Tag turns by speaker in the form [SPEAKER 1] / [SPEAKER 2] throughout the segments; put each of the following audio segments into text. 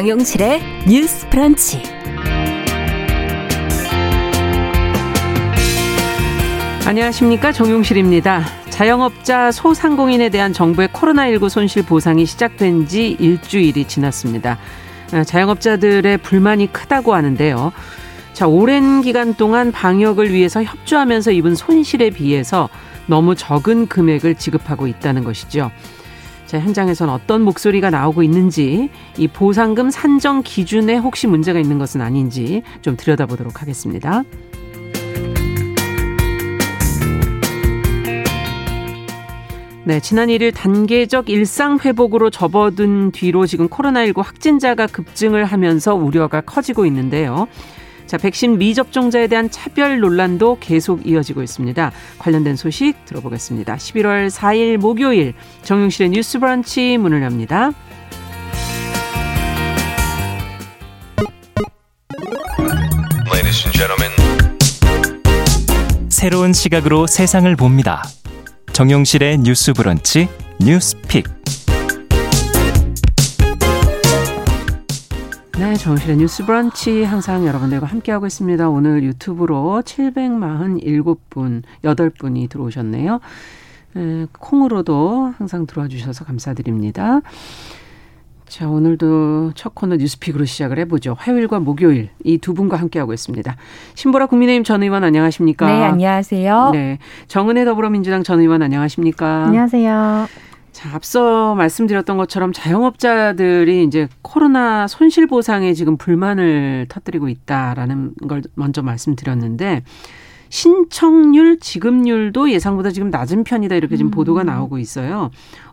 [SPEAKER 1] 정용실의 뉴스 프런치.
[SPEAKER 2] 안녕하십니까. 정용실입니다. 자영업자 소상공인에 대한 정부의 코로나19 손실 보상이 시작된 지 일주일이 지났습니다. 아, 자영업자들의 불만이 크다고 하는데요. 자, 오랜 기간 동안 방역을 위해서 협조하면서 입은 손실에 비해서 너무 적은 금액을 지급하고 있다는 것이죠. 자, 현장에선 어떤 목소리가 나오고 있는지, 이 보상금 산정 기준에 혹시 문제가 있는 것은 아닌지 좀 들여다보도록 하겠습니다. 네, 지난 1일 단계적 일상 회복으로 접어든 뒤로 지금 코로나19 확진자가 급증을 하면서 우려가 커지고 있는데요. 자, 백신 미접종자에 대한 차별 논란도 계속 이어지고 있습니다. 관련된 소식 들어보겠습니다. 11월 4일 목요일 정용실의 뉴스 브런치 문을 엽니다.
[SPEAKER 3] 새로운 시각으로 세상을 봅니다. 정용실의 뉴스 브런치 뉴스픽.
[SPEAKER 2] 네, 정실의 뉴스 브런치 항상 여러분들과 함께하고 있습니다. 오늘 유튜브로 747분, 8분이 들어오셨네요. 에, 콩으로도 항상 들어와 주셔서 감사드립니다. 자, 오늘도 첫 코너 뉴스픽으로 시작을 해보죠. 화요일과 목요일 이 두 분과 함께하고 있습니다. 신보라 국민의힘 전 의원 안녕하십니까?
[SPEAKER 4] 네, 안녕하세요.
[SPEAKER 2] 네, 정은혜 더불어민주당 전 의원 안녕하십니까?
[SPEAKER 4] 안녕하세요.
[SPEAKER 2] 자, 앞서 말씀드렸던 것처럼 자영업자들이 이제 코로나 손실 보상에 지금 불만을 터뜨리고 있다라는 걸 먼저 말씀드렸는데 신청률, 지급률도 예상보다 지금 낮은 편이다 이렇게 지금 음. 보도가 나오고 있어요.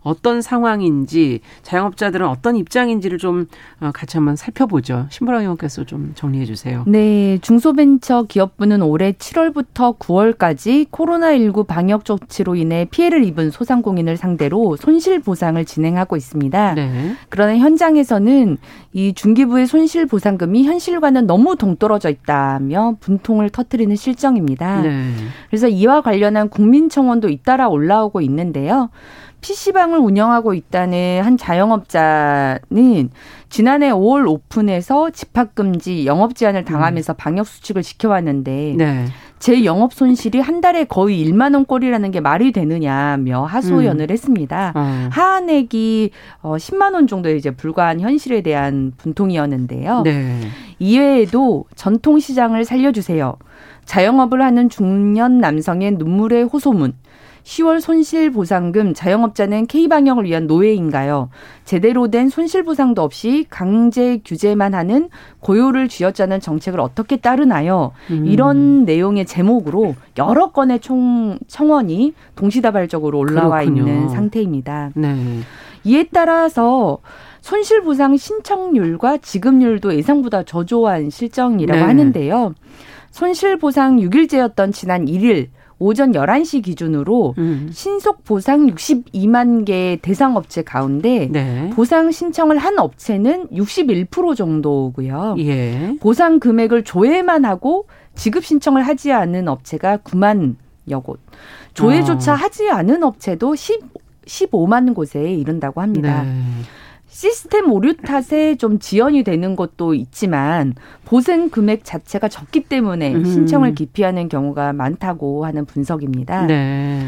[SPEAKER 2] 어떤 상황인지 자영업자들은 어떤 입장인지를 좀 어, 같이 한번 살펴보죠. 신보라 의원께서 좀 정리해 주세요.
[SPEAKER 4] 네, 중소벤처기업부는 올해 7월부터 9월까지 코로나19 방역 조치로 인해 피해를 입은 소상공인을 상대로 손실 보상을 진행하고 있습니다. 네. 그러나 현장에서는 이 중기부의 손실 보상금이 현실과는 너무 동떨어져 있다며 분통을 터뜨리는 실정입니다. 네. 그래서 이와 관련한 국민청원도 잇따라 올라오고 있는데요. PC방을 운영하고 있다는 한 자영업자는 지난해 5월 오픈해서 집합금지 영업 제한을 당하면서 음. 방역 수칙을 지켜왔는데 네. 제 영업 손실이 한 달에 거의 1만 원꼴이라는 게 말이 되느냐며 하소연을 음. 했습니다. 어. 하한액이 10만 어, 원 정도에 이제 불과한 현실에 대한 분통이었는데요. 네. 이외에도 전통 시장을 살려주세요. 자영업을 하는 중년 남성의 눈물의 호소문, 10월 손실보상금 자영업자는 K방역을 위한 노예인가요? 제대로 된 손실보상도 없이 강제 규제만 하는 고요를 쥐어짜는 정책을 어떻게 따르나요? 음. 이런 내용의 제목으로 여러 건의 총, 청원이 동시다발적으로 올라와 그렇군요. 있는 상태입니다. 네. 이에 따라서 손실보상 신청률과 지급률도 예상보다 저조한 실정이라고 네. 하는데요. 손실보상 6일제였던 지난 1일 오전 11시 기준으로 음. 신속 보상 62만 개 대상 업체 가운데 네. 보상 신청을 한 업체는 61% 정도고요. 예. 보상 금액을 조회만 하고 지급 신청을 하지 않은 업체가 9만 여 곳. 조회조차 어. 하지 않은 업체도 10 15만 곳에 이른다고 합니다. 네. 시스템 오류 탓에 좀 지연이 되는 것도 있지만 보상 금액 자체가 적기 때문에 음. 신청을 기피하는 경우가 많다고 하는 분석입니다. 네.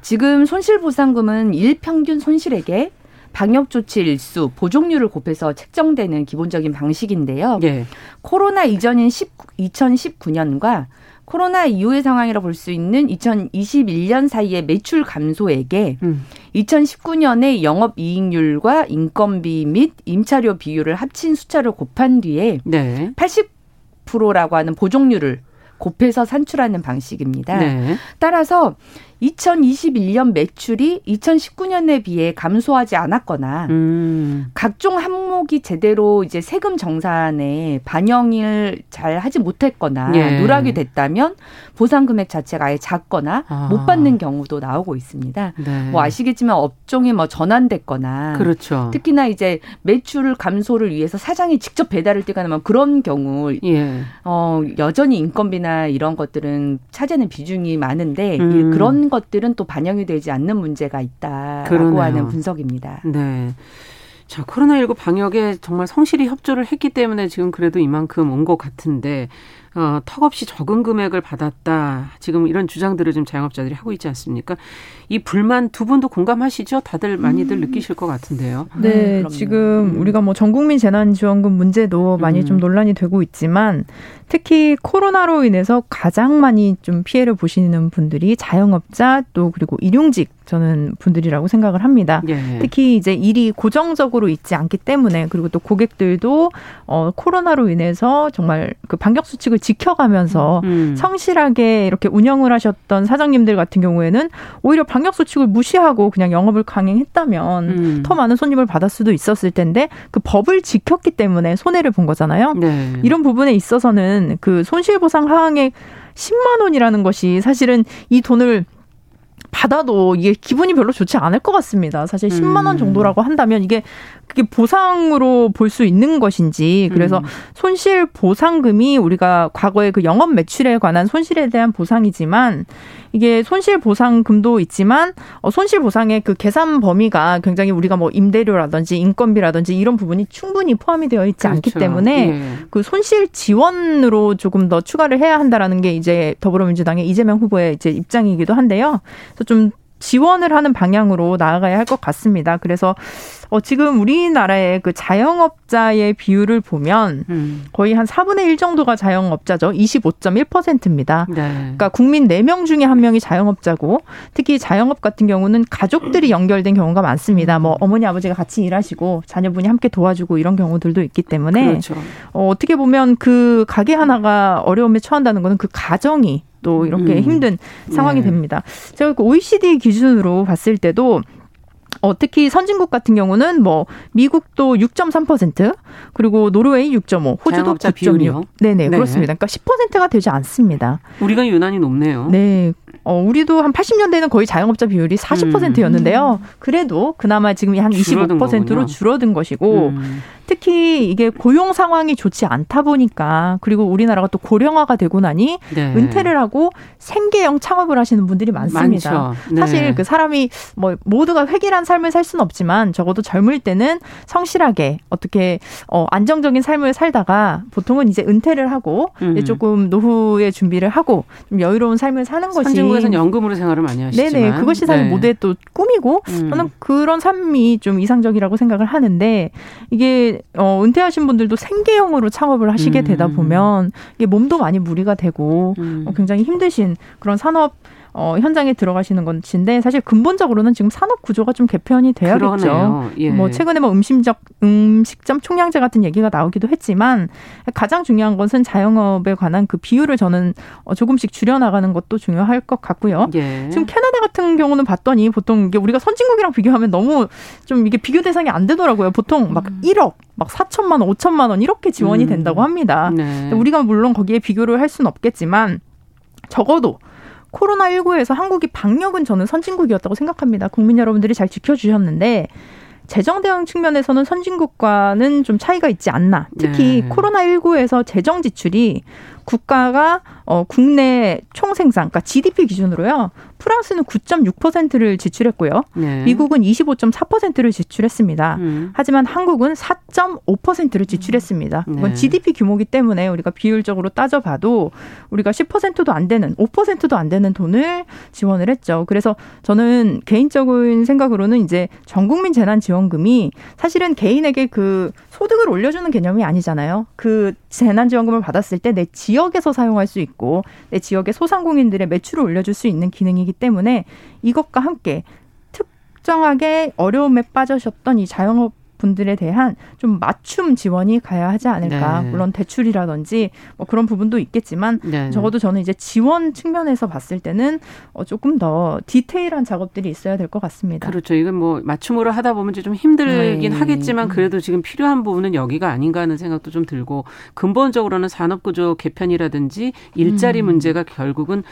[SPEAKER 4] 지금 손실보상금은 일평균 손실액에 방역 조치 일수, 보종률을 곱해서 책정되는 기본적인 방식인데요. 네. 코로나 이전인 10, 2019년과 코로나 이후의 상황이라 볼 수 있는 2021년 사이의 매출 감소액에 음. 2019년의 영업 이익률과 인건비 및 임차료 비율을 합친 숫자를 곱한 뒤에 네. 80%라고 하는 보종률을 곱해서 산출하는 방식입니다. 네. 따라서 2021년 매출이 2019년에 비해 감소하지 않았거나 음. 각종 항목이 제대로 이제 세금 정산에 반영을 잘 하지 못했거나 예. 누락이 됐다면 보상 금액 자체가 아예 작거나 아. 못 받는 경우도 나오고 있습니다. 네. 뭐 아시겠지만 업종이 뭐 전환됐거나 그렇죠. 특히나 이제 매출 감소를 위해서 사장이 직접 배달을 뛰거나 뭐 그런 경우 예. 어 여전히 인건비나 이런 것들은 차지하는 비중이 많은데 음. 그런 것들은 또 반영이 되지 않는 문제가 있다라고 그러네요. 하는 분석입니다. 네.
[SPEAKER 2] 자, 코로나19 방역에 정말 성실히 협조를 했기 때문에 지금 그래도 이만큼 온 것 같은데 어, 턱없이 적은 금액을 받았다. 지금 이런 주장들을 지금 자영업자들이 하고 있지 않습니까? 이 불만 두 분도 공감하시죠? 다들 많이들 음. 느끼실 것 같은데요.
[SPEAKER 5] 네, 음, 지금 음. 우리가 뭐 전국민 재난지원금 문제도 많이 음. 좀 논란이 되고 있지만 특히 코로나로 인해서 가장 많이 좀 피해를 보시는 분들이 자영업자 또 그리고 일용직 저는 분들이라고 생각을 합니다. 예. 특히 이제 일이 고정적으로 있지 않기 때문에 그리고 또 고객들도 어 코로나로 인해서 정말 그 반격 수칙을 지켜가면서 음. 성실하게 이렇게 운영을 하셨던 사장님들 같은 경우에는 오히려 방역 수칙을 무시하고 그냥 영업을 강행했다면 음. 더 많은 손님을 받을 수도 있었을 텐데 그 법을 지켰기 때문에 손해를 본 거잖아요. 네. 이런 부분에 있어서는 그 손실보상 하항액 10만 원이라는 것이 사실은 이 돈을 받아도 이게 기분이 별로 좋지 않을 것 같습니다. 사실 10만 원 음. 정도라고 한다면 이게 그게 보상으로 볼 수 있는 것인지 그래서 음. 손실 보상금이 우리가 과거에 그 영업 매출에 관한 손실에 대한 보상이지만 이게 손실 보상금도 있지만 어, 손실 보상의 그 계산 범위가 굉장히 우리가 뭐 임대료라든지 인건비라든지 이런 부분이 충분히 포함이 되어 있지 그렇죠. 않기 때문에 예. 그 손실 지원으로 조금 더 추가를 해야 한다라는 게 이제 더불어민주당의 이재명 후보의 이제 입장이기도 한데요. 그래서 좀 지원을 하는 방향으로 나아가야 할 것 같습니다. 그래서 어, 지금 우리나라의 그 자영업자의 비율을 보면 음. 거의 한 4분의 1 정도가 자영업자죠. 25.1%입니다. 네. 그러니까 국민 4명 중에 1명이 자영업자고 특히 자영업 같은 경우는 가족들이 연결된 경우가 많습니다. 뭐 어머니 아버지가 같이 일하시고 자녀분이 함께 도와주고 이런 경우들도 있기 때문에 그렇죠. 어, 어떻게 보면 그 가게 하나가 어려움에 처한다는 거는 그 가정이 또 이렇게 음. 힘든 상황이 네. 됩니다. 제가 그 OECD 기준으로 봤을 때도 어, 특히 선진국 같은 경우는 뭐 미국도 6.3% 그리고 노르웨이 6.5, 호주도 9.6. 네네 네. 그렇습니다. 그러니까 10%가 되지 않습니다.
[SPEAKER 2] 우리가 유난히 높네요.
[SPEAKER 5] 네. 어, 우리도 한 80년대는 거의 자영업자 비율이 40%였는데요. 음. 그래도 그나마 지금 한 25%로 줄어든 것이고 음. 특히 이게 고용 상황이 좋지 않다 보니까 그리고 우리나라가 또 고령화가 되고 나니 네. 은퇴를 하고 생계형 창업을 하시는 분들이 많습니다. 네. 사실 그 사람이 뭐 모두가 획일한 삶을 살 수는 없지만 적어도 젊을 때는 성실하게 어떻게 어 안정적인 삶을 살다가 보통은 이제 은퇴를 하고 음. 이제 조금 노후의 준비를 하고 좀 여유로운 삶을 사는 것이
[SPEAKER 2] 선진국에서는 연금으로 생활을 많이 하시지만
[SPEAKER 5] 네네 그것이 사실 네. 모두의 또 꿈이고 음. 저는 그런 삶이 좀 이상적이라고 생각을 하는데 이게 어, 은퇴하신 분들도 생계형으로 창업을 하시게 되다 음. 보면 이게 몸도 많이 무리가 되고 음. 어, 굉장히 힘드신 그런 산업 어, 현장에 들어가시는 건인데 사실 근본적으로는 지금 산업 구조가 좀 개편이 돼야겠죠. 예. 뭐 최근에 뭐 음식적 음식점 총량제 같은 얘기가 나오기도 했지만 가장 중요한 것은 자영업에 관한 그 비율을 저는 어, 조금씩 줄여 나가는 것도 중요할 것 같고요. 예. 지금 캐나다 같은 경우는 봤더니 보통 이게 우리가 선진국이랑 비교하면 너무 좀 이게 비교 대상이 안 되더라고요. 보통 막 음. 1억 막 4천만 원, 5천만 원 이렇게 지원이 음. 된다고 합니다. 네. 우리가 물론 거기에 비교를 할 수는 없겠지만 적어도 코로나19에서 한국이 방역은 저는 선진국이었다고 생각합니다. 국민 여러분들이 잘 지켜주셨는데 재정 대응 측면에서는 선진국과는 좀 차이가 있지 않나. 특히 네. 코로나19에서 재정 지출이 국가가 어 국내 총생산, 그러니까 GDP 기준으로요. 프랑스는 9.6%를 지출했고요. 네. 미국은 25.4%를 지출했습니다. 음. 하지만 한국은 4.5%를 지출했습니다. 네. 이건 GDP 규모기 때문에 우리가 비율적으로 따져봐도 우리가 10%도 안 되는 5%도 안 되는 돈을 지원을 했죠. 그래서 저는 개인적인 생각으로는 이제 전 국민 재난 지원금이 사실은 개인에게 그 소득을 올려주는 개념이 아니잖아요. 그 재난 지원금을 받았을 때 내 지역에서 사용할 수 있고 내 지역의 소상공인들의 매출을 올려줄 수 있는 기능이기 때문에 이것과 함께 특정하게 어려움에 빠져셨던 이 자영업 분들에 대한 좀 맞춤 지원이 가야 하지 않을까. 네. 물론 대출이라든지 뭐 그런 부분도 있겠지만 네. 적어도 저는 이제 지원 측면에서 봤을 때는 어 조금 더 디테일한 작업들이 있어야 될 것 같습니다.
[SPEAKER 2] 그렇죠. 이건 뭐 맞춤으로 하다 보면 좀 힘들긴 네. 하겠지만 그래도 지금 필요한 부분은 여기가 아닌가 하는 생각도 좀 들고 근본적으로는 산업 구조 개편이라든지 일자리 음. 문제가 결국은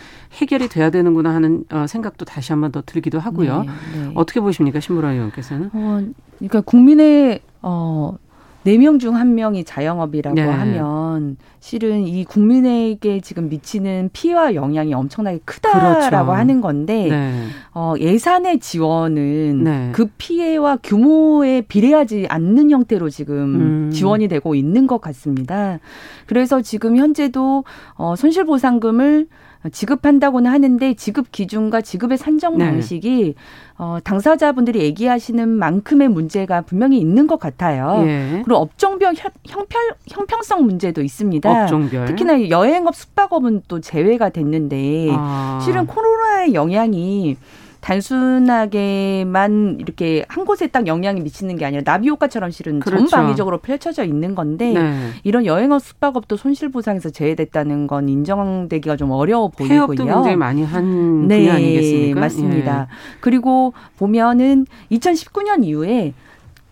[SPEAKER 2] 해결이 돼야 되는구나 하는 어, 생각도 다시 한번 더 들기도 하고요. 네, 네. 어떻게 보십니까, 신무라 의원께서는? 어,
[SPEAKER 4] 그러니까 국민의 어, 네명중한 명이 자영업이라고 네. 하면 실은 이 국민에게 지금 미치는 피해와 영향이 엄청나게 크다라고 그렇죠. 하는 건데 네. 어, 예산의 지원은 네. 그 피해와 규모에 비례하지 않는 형태로 지금 음. 지원이 되고 있는 것 같습니다. 그래서 지금 현재도 어, 손실보상금을 지급한다고는 하는데 지급 기준과 지급의 산정 네. 방식이 네. 어, 당사자분들이 얘기하시는 만큼의 문제가 분명히 있는 것 같아요. 예. 그리고 업종별 형평, 형평성 문제도 있습니다. 업종별. 특히나 여행업, 숙박업은 또 제외가 됐는데 아. 실은 코로나의 영향이 단순하게만 이렇게 한 곳에 딱 영향이 미치는 게 아니라 나비 효과처럼 실은 그렇죠. 전방위적으로 펼쳐져 있는 건데 네. 이런 여행업 숙박업도 손실 보상에서 제외됐다는 건 인정되기가 좀 어려워 보이고요.
[SPEAKER 2] 폐업도 굉장히 많이 한 네, 분야 아니겠습니까?
[SPEAKER 4] 맞습니다. 예. 그리고 보면은 2019년 이후에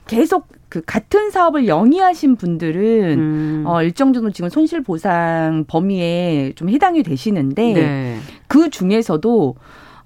[SPEAKER 4] 계속 그 같은 사업을 영위하신 분들은 음. 어 일정 정도 지금 손실 보상 범위에 좀 해당이 되시는데 네. 그 중에서도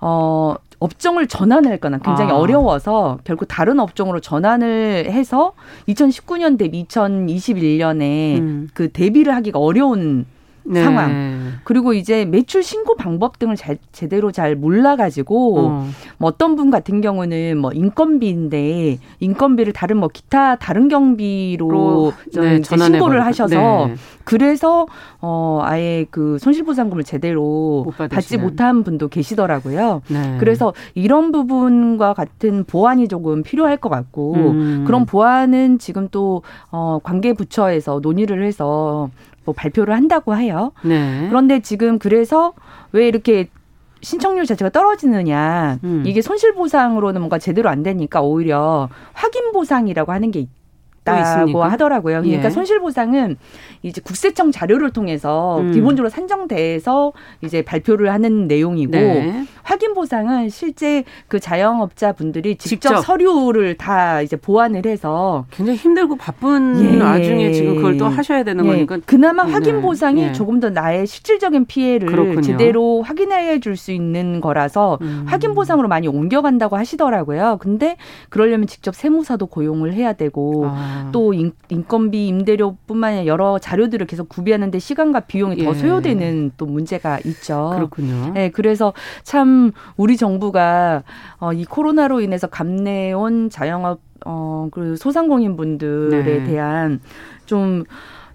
[SPEAKER 4] 어 업종을 전환할거나 굉장히 아. 어려워서 결국 다른 업종으로 전환을 해서 2019년 대비 2021년에 음. 그 대비를 하기가 어려운 네. 상황. 그리고 이제 매출 신고 방법 등을 잘, 제대로 잘 몰라가지고 어. 뭐 어떤 분 같은 경우는 뭐 인건비인데 인건비를 다른 뭐 기타 다른 경비로 네, 신고를 하셔서 네. 그래서 어 아예 그 손실보상금을 제대로 못 받지 못한 분도 계시더라고요. 네. 그래서 이런 부분과 같은 보완이 조금 필요할 것 같고 음. 그런 보완은 지금 또 어 관계 부처에서 논의를 해서 뭐 발표를 한다고 해요. 네. 그런데 지금 그래서 왜 이렇게 신청률 자체가 떨어지느냐. 음. 이게 손실보상으로는 뭔가 제대로 안 되니까 오히려 확인보상이라고 하는 게 있다고 하더라고요. 그러니까 예. 손실 보상은 이제 국세청 자료를 통해서 음. 기본적으로 산정돼서 이제 발표를 하는 내용이고 네. 확인 보상은 실제 그 자영업자 분들이 직접, 직접, 서류를 다 이제 보완을 해서
[SPEAKER 2] 굉장히 힘들고 바쁜 예. 와중에 지금 그걸 또 하셔야 되는 예. 거니까
[SPEAKER 4] 그나마 네. 확인 보상이 예. 조금 더 나의 실질적인 피해를 그렇군요. 제대로 확인해 줄 수 있는 거라서 음. 확인 보상으로 많이 옮겨간다고 하시더라고요. 근데 그러려면 직접 세무사도 고용을 해야 되고 아. 또 인, 건비 임대료뿐만 아니라 여러 자료들을 계속 구비하는데 시간과 비용이 예. 더 소요되는 또 문제가 있죠.
[SPEAKER 2] 그렇군요.
[SPEAKER 4] 네, 그래서 참 우리 정부가 어, 이 코로나로 인해서 감내온 자영업 어, 그 소상공인 분들에 네. 대한 좀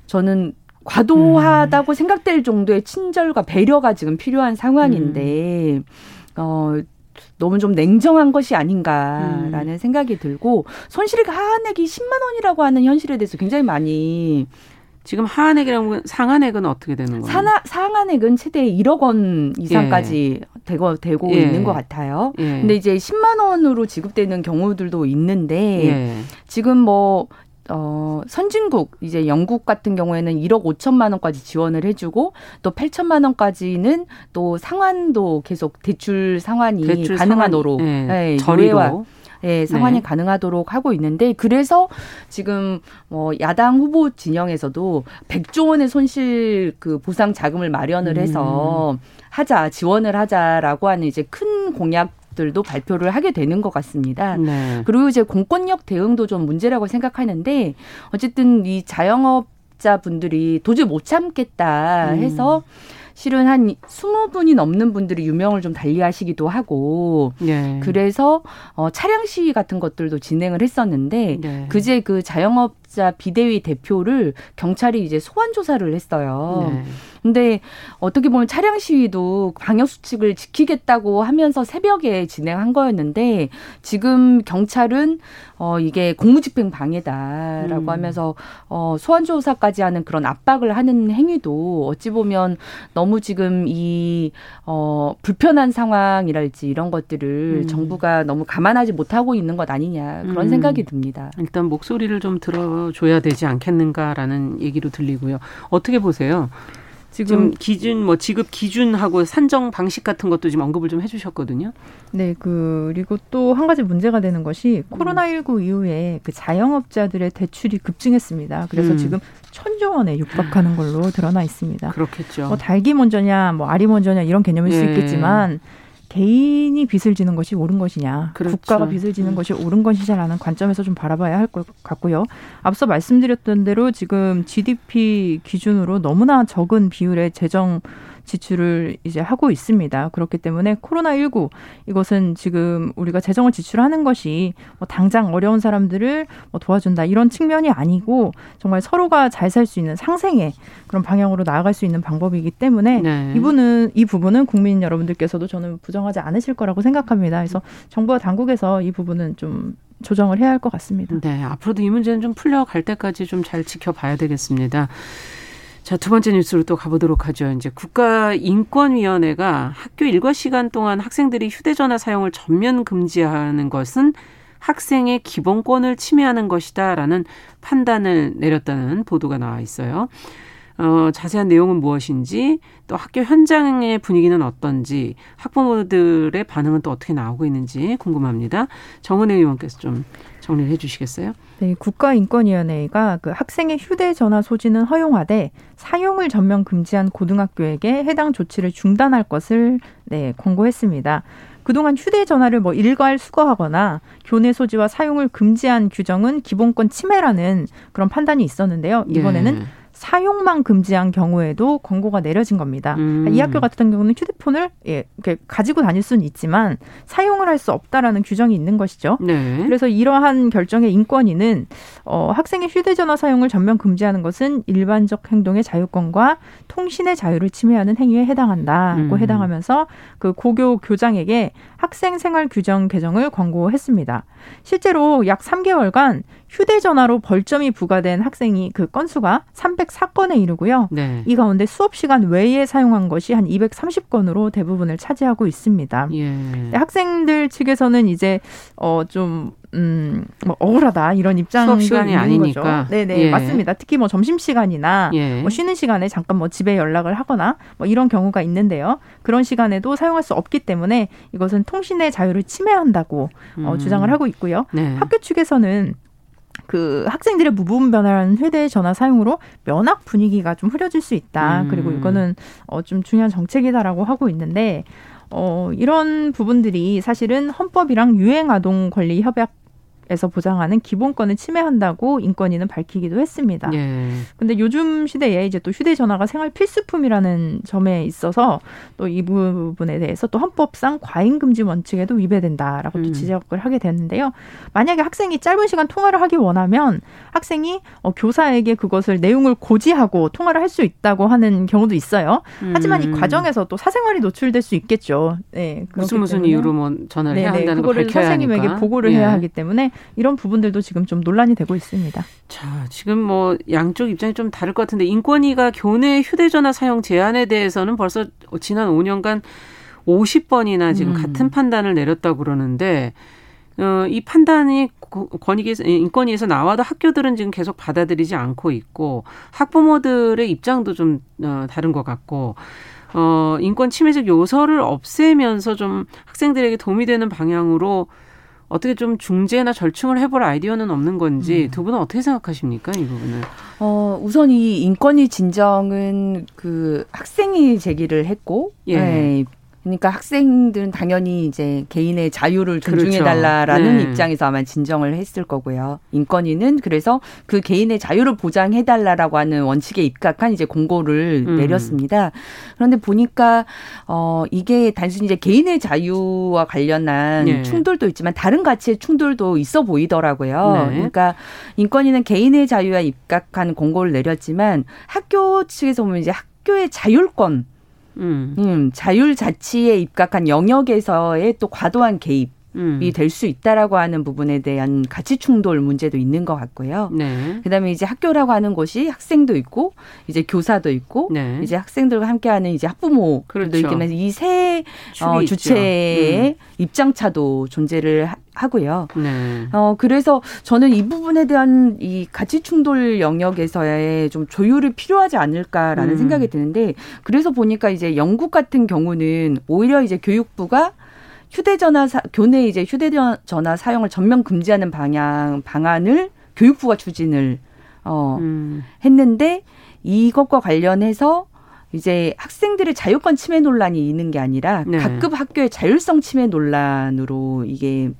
[SPEAKER 4] 저는 과도하다고 음. 생각될 정도의 친절과 배려가 지금 필요한 상황인데 음. 어 너무 좀 냉정한 것이 아닌가라는 음. 생각이 들고 손실 가한액이 10만 원이라고 하는 현실에 대해서 굉장히 많이
[SPEAKER 2] 지금 하한액이라면 상한액은 어떻게 되는 거예요?
[SPEAKER 4] 상하, 상한액은 최대 1억 원 이상까지 예. 되고 되고 예. 있는 것 같아요. 예. 근데 이제 10만 원으로 지급되는 경우들도 있는데 예. 지금 뭐 어, 선진국, 이제 영국 같은 경우에는 1억 5천만 원까지 지원을 해주고 또 8천만 원까지는 또 상환도 계속 대출 상환이 대출 가능하도록 상환, 예, 예, 저리로 예, 상환이 네. 가능하도록 하고 있는데 그래서 지금 뭐 야당 후보 진영에서도 100조 원의 손실 그 보상 자금을 마련을 해서 음. 하자 지원을 하자라고 하는 이제 큰 공약 들도 발표를 하게 되는 것 같습니다. 네. 그리고 이제 공권력 대응도 좀 문제라고 생각하는데 어쨌든 이 자영업자 분들이 도저히 못 참겠다 해서 음. 실은 한 20분이 넘는 분들이 유명을 좀 달리하시기도 하고 네. 그래서 어 차량 시위 같은 것들도 진행을 했었는데 네. 그제 그 자영업자 비대위 대표를 경찰이 이제 소환 조사를 했어요. 네. 근데 어떻게 보면 차량 시위도 방역 수칙을 지키겠다고 하면서 새벽에 진행한 거였는데 지금 경찰은 어 이게 공무집행 방해다라고 음. 하면서 어 소환 조사까지 하는 그런 압박을 하는 행위도 어찌 보면 너무 지금 이어 불편한 상황이랄지 이런 것들을 음. 정부가 너무 감안하지 못하고 있는 것 아니냐 그런 음. 생각이 듭니다.
[SPEAKER 2] 일단 목소리를 좀 들어줘야 되지 않겠는가라는 얘기로 들리고요. 어떻게 보세요? 지금 기준 뭐 지급 기준하고 산정 방식 같은 것도 지금 언급을 좀 해주셨거든요.
[SPEAKER 5] 네, 그리고 또 한 가지 문제가 되는 것이 코로나 19 이후에 그 자영업자들의 대출이 급증했습니다. 그래서 음. 지금 천조 원에 육박하는 걸로 드러나 있습니다.
[SPEAKER 2] 그렇겠죠.
[SPEAKER 5] 뭐 닭이 먼저냐, 뭐 알이 먼저냐 이런 개념일 예. 수 있겠지만 개인이 빚을 지는 것이 옳은 것이냐,
[SPEAKER 2] 그렇죠.
[SPEAKER 5] 국가가 빚을 지는 음. 것이 옳은 것이냐라는 관점에서 좀 바라봐야 할 것 같고요. 앞서 말씀드렸던 대로 지금 GDP 기준으로 너무나 적은 비율의 재정 지출을 이제 하고 있습니다. 그렇기 때문에 코로나19 이것은 지금 우리가 재정을 지출하는 것이 뭐 당장 어려운 사람들을 뭐 도와준다 이런 측면이 아니고 정말 서로가 잘 살 수 있는 상생의 그런 방향으로 나아갈 수 있는 방법이기 때문에 네. 이분은 이 부분은 국민 여러분들께서도 저는 부정하지 않으실 거라고 생각합니다. 그래서 정부와 당국에서 이 부분은 좀 조정을 해야 할 것 같습니다.
[SPEAKER 2] 네, 앞으로도 이 문제는 좀 풀려갈 때까지 좀 잘 지켜봐야 되겠습니다. 자, 두 번째 뉴스로 또 가보도록 하죠. 이제 국가인권위원회가 학교 일과 시간 동안 학생들이 휴대전화 사용을 전면 금지하는 것은 학생의 기본권을 침해하는 것이다라는 판단을 내렸다는 보도가 나와 있어요. 어, 자세한 내용은 무엇인지 또 학교 현장의 분위기는 어떤지 학부모들의 반응은 또 어떻게 나오고 있는지 궁금합니다. 정은혜 의원께서 좀 정리를 해 주시겠어요?
[SPEAKER 5] 네, 국가인권위원회가 그 학생의 휴대전화 소지는 허용하되 사용을 전면 금지한 고등학교에게 해당 조치를 중단할 것을 네, 권고했습니다. 그동안 휴대전화를 뭐 일괄 수거하거나 교내 소지와 사용을 금지한 규정은 기본권 침해라는 그런 판단이 있었는데요. 이번에는 예. 사용만 금지한 경우에도 권고가 내려진 겁니다. 음. 이 학교 같은 경우는 휴대폰을 예, 이렇게 가지고 다닐 수는 있지만 사용을 할 수 없다라는 규정이 있는 것이죠. 네. 그래서 이러한 결정의 인권위는 어, 학생의 휴대전화 사용을 전면 금지하는 것은 일반적 행동의 자유권과 통신의 자유를 침해하는 행위에 해당한다고 음. 해당하면서 그 고교 교장에게 학생 생활 규정 개정을 권고했습니다. 실제로 약 3개월간 휴대전화로 벌점이 부과된 학생이 그 건수가 304건에 이르고요. 네. 이 가운데 수업 시간 외에 사용한 것이 한 230건으로 대부분을 차지하고 있습니다. 예. 학생들 측에서는 이제 어좀 음, 뭐 억울하다 이런 입장도 수업
[SPEAKER 2] 시간이 아니니까.
[SPEAKER 5] 거죠. 네네 예. 맞습니다. 특히 뭐 점심 시간이나 예. 뭐 쉬는 시간에 잠깐 뭐 집에 연락을 하거나 뭐 이런 경우가 있는데요. 그런 시간에도 사용할 수 없기 때문에 이것은 통신의 자유를 침해한다고 어, 음. 어, 주장을 하고 있고요. 네. 학교 측에서는 그 학생들의 무분별한 휴대 전화 사용으로 면학 분위기가 좀 흐려질 수 있다. 음. 그리고 이거는 어, 좀 중요한 정책이다라고 하고 있는데 어, 이런 부분들이 사실은 헌법이랑 유행아동 권리 협약 에서 보장하는 기본권을 침해한다고 인권위는 밝히기도 했습니다. 예. 근데 요즘 시대에 이제 또 휴대전화가 생활 필수품이라는 점에 있어서 또 이 부분에 대해서 또 헌법상 과잉 금지 원칙에도 위배된다라고 음. 또 지적을 하게 됐는데요. 만약에 학생이 짧은 시간 통화를 하기 원하면 학생이 어, 교사에게 그것을 내용을 고지하고 통화를 할 수 있다고 하는 경우도 있어요. 하지만 이 음. 과정에서 또 사생활이 노출될 수 있겠죠.
[SPEAKER 2] 네, 무슨 무슨 이유로 뭐 전화를 네네, 해야 한다는
[SPEAKER 5] 그거를 선생님에게. 보고를 예. 해야 하기 때문에 이런 부분들도 지금 좀 논란이 되고 있습니다.
[SPEAKER 2] 자, 지금 뭐 양쪽 입장이 좀 다를 것 같은데 인권위가 교내 휴대전화 사용 제한에 대해서는 벌써 지난 5년간 50번이나 지금 음. 같은 판단을 내렸다고 그러는데 어, 이 판단이 권익위 인권위에서 나와도 학교들은 지금 계속 받아들이지 않고 있고 학부모들의 입장도 좀 어, 다른 것 같고 어, 인권 침해적 요소를 없애면서 좀 학생들에게 도움이 되는 방향으로 어떻게 좀 중재나 절충을 해볼 아이디어는 없는 건지 음. 두 분은 어떻게 생각하십니까 이 부분을?
[SPEAKER 4] 어 우선 이 인권위 진정은 그 학생이 제기를 했고 예. 네, 그러니까 학생들은 당연히 이제 개인의 자유를 존중해 달라라는 그렇죠. 네. 입장에서 아마 진정을 했을 거고요. 인권위는 그래서 그 개인의 자유를 보장해 달라라고 하는 원칙에 입각한 이제 공고를 음. 내렸습니다. 그런데 보니까 어 이게 단순히 이제 개인의 자유와 관련한 네. 충돌도 있지만 다른 가치의 충돌도 있어 보이더라고요. 네. 그러니까 인권위는 개인의 자유와 입각한 공고를 내렸지만 학교 측에서 보면 이제 학교의 자율권 음. 음, 자율 자치에 입각한 영역에서의 또 과도한 개입. 음. 될수 있다라고 하는 부분에 대한 가치 충돌 문제도 있는 것 같고요. 네. 그다음에 이제 학교라고 하는 곳이 학생도 있고 이제 교사도 있고 네. 이제 학생들과 함께하는 이제 학부모도 그렇죠. 있겠는 이세 어, 주체의 음. 입장 차도 존재를 하고요. 네. 어 그래서 저는 이 부분에 대한 이 가치 충돌 영역에서의 좀 조율이 필요하지 않을까라는 음. 생각이 드는데 그래서 보니까 이제 영국 같은 경우는 오히려 이제 교육부가 휴대전화 사, 교내 이제 휴대전화 사용을 전면 금지하는 방향 방안을 교육부가 추진을 어 음. 했는데 이것과 관련해서 이제 학생들의 자유권 침해 논란이 있는 게 아니라 네. 각급 학교의 자율성 침해 논란으로 이게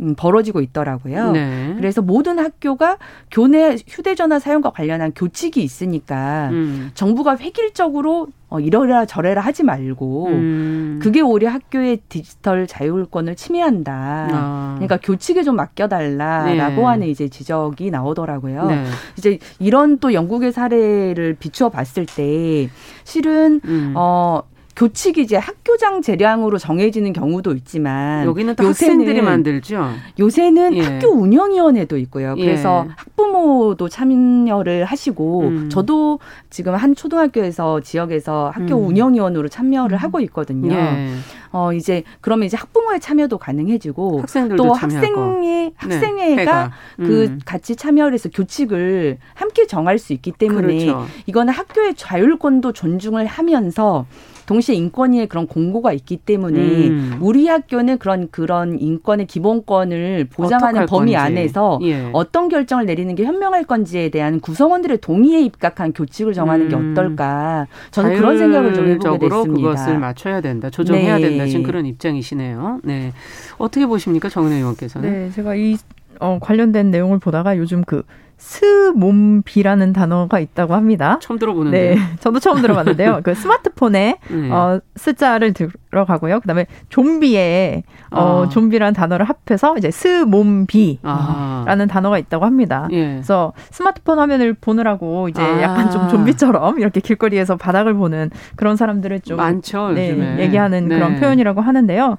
[SPEAKER 4] 음, 벌어지고 있더라고요. 네. 그래서 모든 학교가 교내 휴대전화 사용과 관련한 교칙이 있으니까 음. 정부가 획일적으로 어, 이러라 저래라 하지 말고 음. 그게 오히려 학교의 디지털 자율권을 침해한다. 아. 그러니까 교칙에 좀 맡겨달라라고 네. 하는 이제 지적이 나오더라고요. 네. 이제 이런 또 영국의 사례를 비추어 봤을 때 실은 음. 어 교칙이 이제 학교장 재량으로 정해지는 경우도 있지만
[SPEAKER 2] 여기는 또 학생들이 만들죠.
[SPEAKER 4] 요새는 예. 학교 운영위원회도 있고요. 그래서 예. 학부모도 참여를 하시고 음. 저도 지금 한 초등학교에서 지역에서 학교 음. 운영위원으로 참여를 음. 하고 있거든요. 예. 어 이제 그러면 이제 학부모의 참여도 가능해지고 또 학생의 학생회가 네, 그 음. 같이 참여를 해서 교칙을 함께 정할 수 있기 때문에 그렇죠. 이거는 학교의 자율권도 존중을 하면서 동시에 인권위에 그런 공고가 있기 때문에 음. 우리 학교는 그런 그런 인권의 기본권을 보장하는 범위 건지. 안에서 예. 어떤 결정을 내리는 게 현명할 건지에 대한 구성원들의 동의에 입각한 교칙을 정하는 음. 게 어떨까? 저는 그런 생각을 좀 해보게 됐습니다.
[SPEAKER 2] 그것을 맞춰야 된다, 조정해야 네. 된다. 지금 그런 입장이시네요. 네, 어떻게 보십니까, 정은혜 의원께서는?
[SPEAKER 5] 네, 제가 이 어, 관련된 내용을 보다가 요즘 그 스몸비라는 단어가 있다고 합니다.
[SPEAKER 2] 처음 들어보는데.
[SPEAKER 5] 네, 저도 처음 들어봤는데요. 그 스마트폰에 네. 어, 스자를 들어가고요. 그다음에 좀비에 어, 아. 좀비라는 단어를 합해서 이제 스몸비라는 아. 단어가 있다고 합니다. 예. 그래서 스마트폰 화면을 보느라고 이제 아. 약간 좀 좀비처럼 이렇게 길거리에서 바닥을 보는 그런 사람들을 좀
[SPEAKER 2] 많죠.
[SPEAKER 5] 네, 요즘에. 얘기하는 네. 그런 표현이라고 하는데요.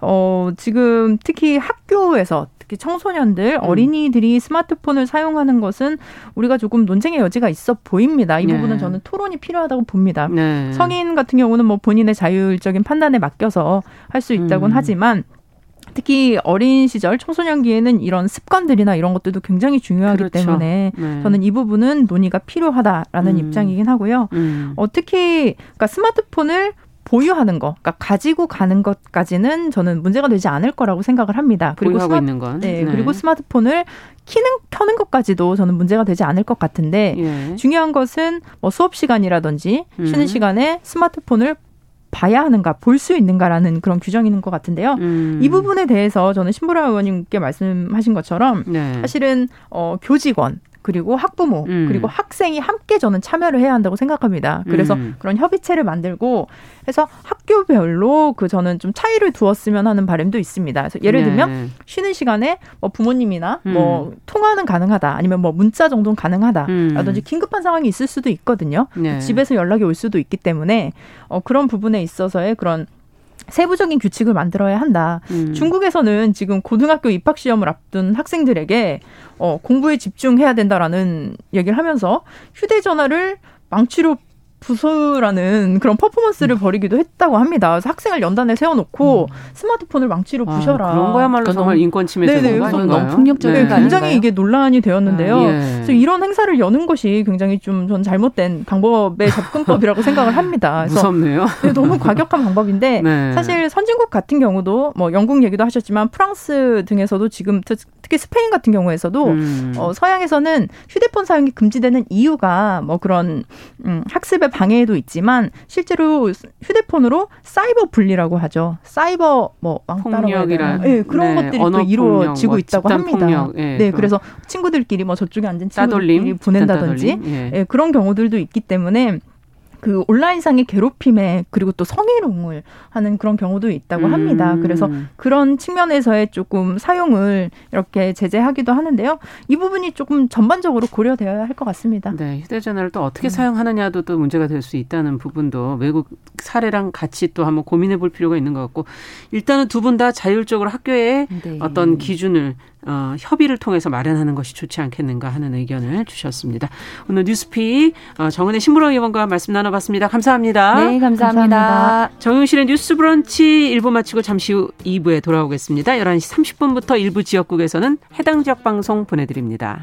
[SPEAKER 5] 어, 지금 특히 학교에서 특히 청소년들, 음. 어린이들이 스마트폰을 사용하는 것은 우리가 조금 논쟁의 여지가 있어 보입니다. 이 네. 부분은 저는 토론이 필요하다고 봅니다. 네. 성인 같은 경우는 뭐 본인의 자율적인 판단에 맡겨서 할 수 있다고는 음. 하지만 특히 어린 시절 청소년기에는 이런 습관들이나 이런 것들도 굉장히 중요하기 그렇죠. 때문에 네. 저는 이 부분은 논의가 필요하다라는 음. 입장이긴 하고요. 음. 어, 특히 그러니까 스마트폰을 보유하는 거, 그러니까 가지고 가는 것까지는 저는 문제가 되지 않을 거라고 생각을 합니다.
[SPEAKER 2] 그리고 스마, 있는 건.
[SPEAKER 5] 네, 네, 그리고 스마트폰을 키는 켜는 것까지도 저는 문제가 되지 않을 것 같은데 예. 중요한 것은 뭐 수업 시간이라든지 쉬는 음. 시간에 스마트폰을 봐야 하는가, 볼 수 있는가라는 그런 규정이 있는 것 같은데요. 음. 이 부분에 대해서 저는 신보라 의원님께 말씀하신 것처럼 네. 사실은 어 교직원 그리고 학부모 음. 그리고 학생이 함께 저는 참여를 해야 한다고 생각합니다. 그래서 음. 그런 협의체를 만들고 해서 학교별로 그 저는 좀 차이를 두었으면 하는 바람도 있습니다. 그래서 예를 들면 네. 쉬는 시간에 뭐 부모님이나 음. 뭐 통화는 가능하다 아니면 뭐 문자 정도는 가능하다라든지 음. 긴급한 상황이 있을 수도 있거든요. 네. 집에서 연락이 올 수도 있기 때문에 어 그런 부분에 있어서의 그런 세부적인 규칙을 만들어야 한다. 음. 중국에서는 지금 고등학교 입학 시험을 앞둔 학생들에게 어, 공부에 집중해야 된다라는 얘기를 하면서 휴대전화를 망치로 부수라는 그런 퍼포먼스를 음. 벌이기도 했다고 합니다. 그래서 학생을 연단에 세워놓고 음. 스마트폰을 망치로 아, 부셔라.
[SPEAKER 2] 그런 거야말로 정말 인권 침해 되는 거 아닌가요?
[SPEAKER 4] 너무 폭력적인
[SPEAKER 5] 네. 굉장히 이게 논란이 되었는데요. 아, 예. 그래서 이런 행사를 여는 것이 굉장히 좀 전 잘못된 방법의 접근법이라고 생각을 합니다.
[SPEAKER 2] 무섭네요.
[SPEAKER 5] 네, 너무 과격한 방법인데 네. 사실 선진국 같은 경우도 뭐 영국 얘기도 하셨지만 프랑스 등에서도 지금 특히 스페인 같은 경우에서도 음. 어, 서양에서는 휴대폰 사용이 금지되는 이유가 뭐 그런 음, 학습의 방해도 있지만 실제로 휴대폰으로 사이버 분리라고 하죠. 사이버 뭐
[SPEAKER 2] 왕따라고
[SPEAKER 5] 네, 그런 네, 것들이 또 이루어지고 뭐 있다고 합니다. 폭력, 예, 네, 그래서 친구들끼리 뭐 저쪽에 앉은 친구들끼리 보낸다든지 예. 예, 그런 경우들도 있기 때문에 그 온라인상의 괴롭힘에 그리고 또 성희롱을 하는 그런 경우도 있다고 합니다. 음. 그래서 그런 측면에서의 조금 사용을 이렇게 제재하기도 하는데요. 이 부분이 조금 전반적으로 고려되어야 할 것 같습니다.
[SPEAKER 2] 네, 휴대전화를 또 어떻게 음. 사용하느냐도 또 문제가 될 수 있다는 부분도 외국 사례랑 같이 또 한번 고민해 볼 필요가 있는 것 같고 일단은 두 분 다 자율적으로 학교에 네. 어떤 기준을 어, 협의를 통해서 마련하는 것이 좋지 않겠는가 하는 의견을 주셨습니다. 오늘 뉴스픽 어, 정은혜 신부로 의원과 말씀 나눠봤습니다. 감사합니다.
[SPEAKER 4] 네, 감사합니다. 감사합니다.
[SPEAKER 2] 정용실의 뉴스 브런치 1부 마치고 잠시 후 2부에 돌아오겠습니다. 11시 30분부터 일부 지역국에서는 해당 지역 방송 보내드립니다.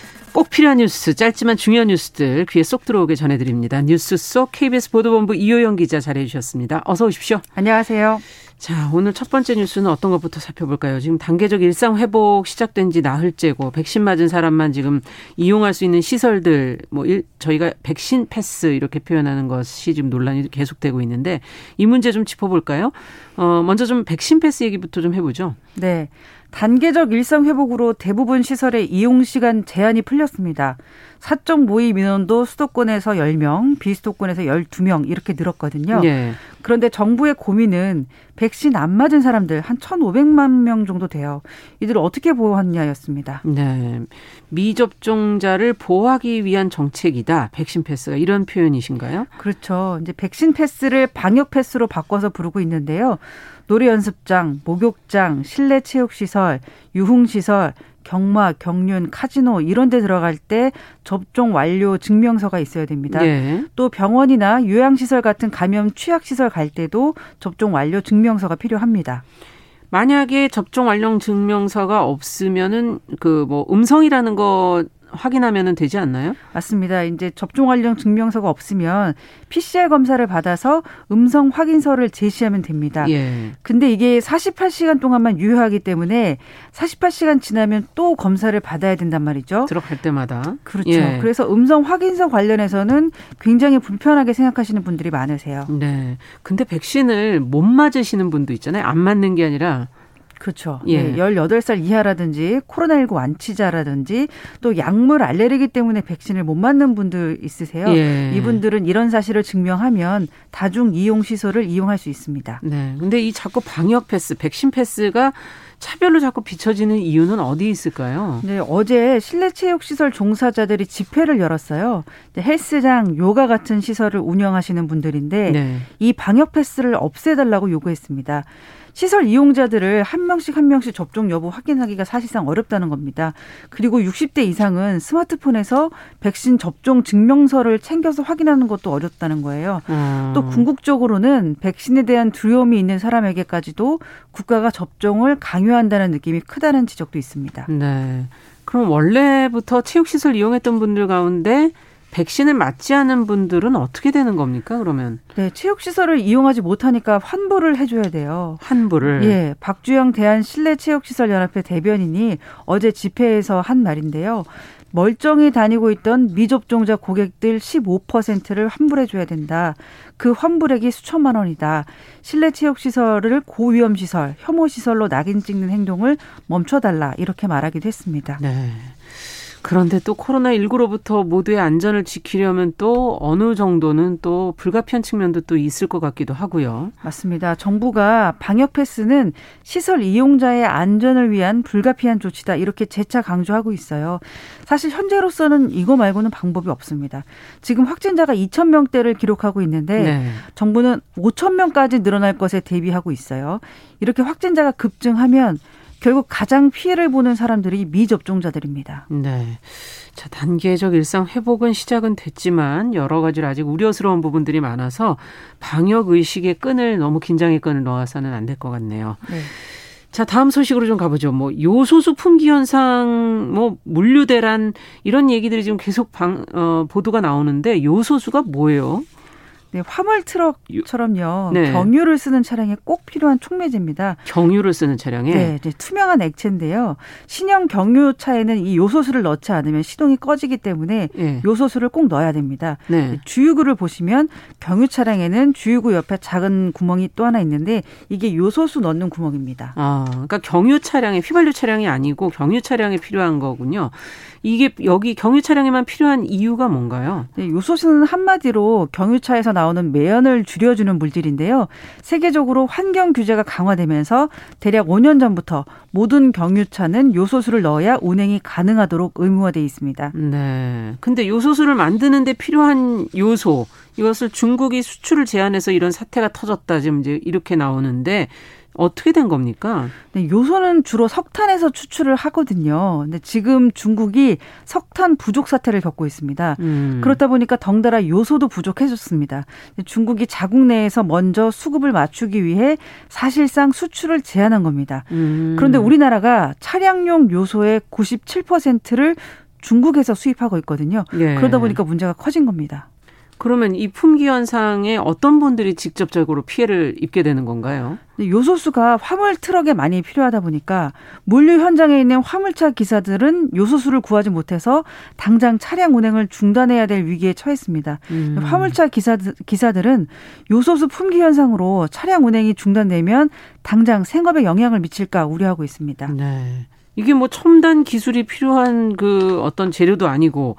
[SPEAKER 2] 꼭 필요한 뉴스, 짧지만 중요한 뉴스들 귀에 쏙 들어오게 전해드립니다. 뉴스 속 KBS 보도본부 이호영 기자 잘해 주셨습니다. 어서 오십시오.
[SPEAKER 6] 안녕하세요.
[SPEAKER 2] 자, 오늘 첫 번째 뉴스는 어떤 것부터 살펴볼까요? 지금 단계적 일상 회복 시작된 지 나흘째고 백신 맞은 사람만 지금 이용할 수 있는 시설들 뭐 일, 저희가 백신 패스 이렇게 표현하는 것이 지금 논란이 계속되고 있는데 이 문제 좀 짚어볼까요? 어, 먼저 좀 백신 패스 얘기부터 좀 해보죠.
[SPEAKER 6] 네. 단계적 일상 회복으로 대부분 시설의 이용 시간 제한이 풀렸습니다. 사적 모임 인원도 수도권에서 10명, 비수도권에서 12명 이렇게 늘었거든요. 예. 그런데 정부의 고민은 백신 안 맞은 사람들 한 1,500만 명 정도 돼요. 이들을 어떻게 보호하느냐였습니다.
[SPEAKER 2] 네. 미접종자를 보호하기 위한 정책이다. 백신 패스가 이런 표현이신가요?
[SPEAKER 6] 그렇죠. 이제 백신 패스를 방역 패스로 바꿔서 부르고 있는데요. 노래 연습장, 목욕장, 실내 체육 시설, 유흥 시설, 경마, 경륜, 카지노 이런 데 들어갈 때 접종 완료 증명서가 있어야 됩니다. 네. 또 병원이나 요양시설 같은 감염 취약시설 갈 때도 접종 완료 증명서가 필요합니다.
[SPEAKER 2] 만약에 접종 완료 증명서가 없으면은 그 뭐 음성이라는 거 확인하면 되지 않나요?
[SPEAKER 6] 맞습니다. 이제 접종 완료 증명서가 없으면 PCR 검사를 받아서 음성 확인서를 제시하면 됩니다. 예. 근데 이게 48시간 동안만 유효하기 때문에 48시간 지나면 또 검사를 받아야 된단 말이죠.
[SPEAKER 2] 들어갈 때마다.
[SPEAKER 6] 그렇죠. 예. 그래서 음성 확인서 관련해서는 굉장히 불편하게 생각하시는 분들이 많으세요.
[SPEAKER 2] 네. 근데 백신을 못 맞으시는 분도 있잖아요. 안 맞는 게 아니라
[SPEAKER 6] 그렇죠. 예. 네, 18살 이하라든지 코로나19 완치자라든지 또 약물 알레르기 때문에 백신을 못 맞는 분들 있으세요. 예. 이분들은 이런 사실을 증명하면 다중 이용 시설을 이용할 수 있습니다.
[SPEAKER 2] 네. 근데 이 자꾸 방역 패스, 백신 패스가 차별로 자꾸 비춰지는 이유는 어디 있을까요?
[SPEAKER 6] 네, 어제 실내 체육 시설 종사자들이 집회를 열었어요. 헬스장, 요가 같은 시설을 운영하시는 분들인데 네. 이 방역 패스를 없애달라고 요구했습니다. 시설 이용자들을 한 명씩 한 명씩 접종 여부 확인하기가 사실상 어렵다는 겁니다. 그리고 60대 이상은 스마트폰에서 백신 접종 증명서를 챙겨서 확인하는 것도 어렵다는 거예요. 음. 또 궁극적으로는 백신에 대한 두려움이 있는 사람에게까지도 국가가 접종을 강요한다는 느낌이 크다는 지적도 있습니다.
[SPEAKER 2] 네. 그럼 원래부터 체육시설 이용했던 분들 가운데 백신을 맞지 않은 분들은 어떻게 되는 겁니까? 그러면
[SPEAKER 6] 네 체육 시설을 이용하지 못하니까 환불을 해줘야 돼요.
[SPEAKER 2] 환불을
[SPEAKER 6] 예 박주영 대한 실내 체육 시설 연합회 대변인이 어제 집회에서 한 말인데요. 멀쩡히 다니고 있던 미접종자 고객들 15%를 환불해줘야 된다. 그 환불액이 수천만 원이다. 실내 체육 시설을 고위험 시설, 혐오 시설로 낙인 찍는 행동을 멈춰달라 이렇게 말하기도 했습니다.
[SPEAKER 2] 네. 그런데 또 코로나19로부터 모두의 안전을 지키려면 또 어느 정도는 또 불가피한 측면도 또 있을 것 같기도 하고요.
[SPEAKER 6] 맞습니다. 정부가 방역 패스는 시설 이용자의 안전을 위한 불가피한 조치다. 이렇게 재차 강조하고 있어요. 사실 현재로서는 이거 말고는 방법이 없습니다. 지금 확진자가 2천 명대를 기록하고 있는데 네. 정부는 5천 명까지 늘어날 것에 대비하고 있어요. 이렇게 확진자가 급증하면 결국 가장 피해를 보는 사람들이 미접종자들입니다.
[SPEAKER 2] 네. 자, 단계적 일상 회복은 시작은 됐지만 여러 가지로 아직 우려스러운 부분들이 많아서 방역 의식의 끈을 너무 긴장의 끈을 놓아서는 안 될 것 같네요. 네. 자, 다음 소식으로 좀 가보죠. 뭐, 요소수 품귀 현상, 뭐, 물류 대란, 이런 얘기들이 지금 계속 방, 어, 보도가 나오는데, 요소수가 뭐예요?
[SPEAKER 6] 네, 화물 트럭처럼요. 네. 경유를 쓰는 차량에 꼭 필요한 촉매제입니다.
[SPEAKER 2] 경유를 쓰는 차량에?
[SPEAKER 6] 네, 이제 투명한 액체인데요. 신형 경유차에는 이 요소수를 넣지 않으면 시동이 꺼지기 때문에 네. 요소수를 꼭 넣어야 됩니다. 네. 주유구를 보시면 경유 차량에는 주유구 옆에 작은 구멍이 또 하나 있는데 이게 요소수 넣는 구멍입니다.
[SPEAKER 2] 아, 그러니까 경유 차량에 휘발유 차량이 아니고 경유 차량에 필요한 거군요. 이게 여기 경유 차량에만 필요한 이유가 뭔가요?
[SPEAKER 6] 네, 요소수는 한마디로 경유차에서 나 오는 매연을 줄여주는 물질인데요. 세계적으로 환경 규제가 강화되면서 대략 5년 전부터 모든 경유차는 요소수를 넣어야 운행이 가능하도록 의무화돼 있습니다.
[SPEAKER 2] 네. 근데 요소수를 만드는데 필요한 요소 이것을 중국이 수출을 제한해서 이런 사태가 터졌다 지금 이제 이렇게 나오는데 어떻게 된 겁니까?
[SPEAKER 6] 네, 요소는 주로 석탄에서 추출을 하거든요. 근데 지금 중국이 석탄 부족 사태를 겪고 있습니다. 음. 그렇다 보니까 덩달아 요소도 부족해졌습니다. 중국이 자국 내에서 먼저 수급을 맞추기 위해 사실상 수출을 제한한 겁니다. 음. 그런데 우리나라가 차량용 요소의 97%를 중국에서 수입하고 있거든요. 예. 그러다 보니까 문제가 커진 겁니다.
[SPEAKER 2] 그러면 이 품귀 현상에 어떤 분들이 직접적으로 피해를 입게 되는 건가요?
[SPEAKER 6] 요소수가 화물 트럭에 많이 필요하다 보니까 물류 현장에 있는 화물차 기사들은 요소수를 구하지 못해서 당장 차량 운행을 중단해야 될 위기에 처했습니다. 음. 화물차 기사들, 기사들은 요소수 품귀 현상으로 차량 운행이 중단되면 당장 생업에 영향을 미칠까 우려하고 있습니다.
[SPEAKER 2] 네. 이게 뭐 첨단 기술이 필요한 그 어떤 재료도 아니고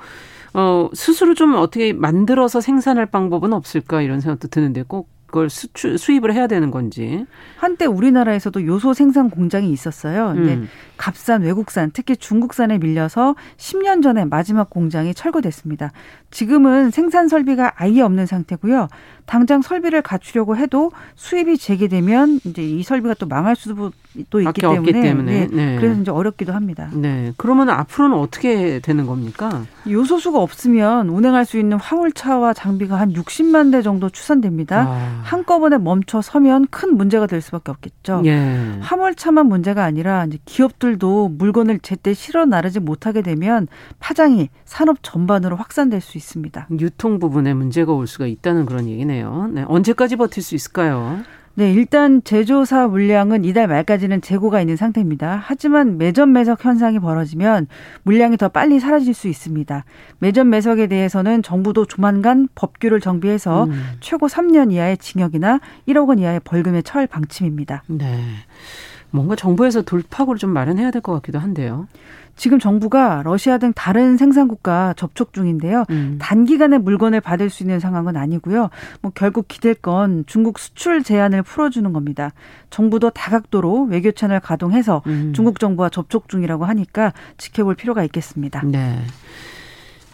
[SPEAKER 2] 어, 스스로 좀 어떻게 만들어서 생산할 방법은 없을까 이런 생각도 드는데 꼭 그걸 수출, 수입을 해야 되는 건지.
[SPEAKER 6] 한때 우리나라에서도 요소 생산 공장이 있었어요. 근데 음. 값싼 외국산, 특히 중국산에 밀려서 10년 전에 마지막 공장이 철거됐습니다. 지금은 생산 설비가 아예 없는 상태고요. 당장 설비를 갖추려고 해도 수입이 재개되면 이제 이 설비가 또 망할 수도 또 있기 때문에, 때문에. 네. 네. 그래서 이제 어렵기도 합니다.
[SPEAKER 2] 네. 그러면 앞으로는 어떻게 되는 겁니까?
[SPEAKER 6] 요소수가 없으면 운행할 수 있는 화물차와 장비가 한 60만 대 정도 추산됩니다. 아. 한꺼번에 멈춰 서면 큰 문제가 될 수밖에 없겠죠. 예. 화물차만 문제가 아니라 이제 기업들도 물건을 제때 실어 나르지 못하게 되면 파장이 산업 전반으로 확산될 수 있습니다.
[SPEAKER 2] 유통 부분에 문제가 올 수가 있다는 그런 얘기네요. 네. 언제까지 버틸 수 있을까요?
[SPEAKER 6] 네, 일단 제조사 물량은 이달 말까지는 재고가 있는 상태입니다. 하지만 매점 매석 현상이 벌어지면 물량이 더 빨리 사라질 수 있습니다. 매점 매석에 대해서는 정부도 조만간 법규를 정비해서 음. 최고 3년 이하의 징역이나 1억 원 이하의 벌금에 처할 방침입니다.
[SPEAKER 2] 네. 뭔가 정부에서 돌파구를 좀 마련해야 될 것 같기도 한데요.
[SPEAKER 6] 지금 정부가 러시아 등 다른 생산국과 접촉 중인데요. 음. 단기간에 물건을 받을 수 있는 상황은 아니고요. 뭐 결국 기댈 건 중국 수출 제한을 풀어주는 겁니다. 정부도 다각도로 외교 채널 가동해서 음. 중국 정부와 접촉 중이라고 하니까 지켜볼 필요가 있겠습니다.
[SPEAKER 2] 네.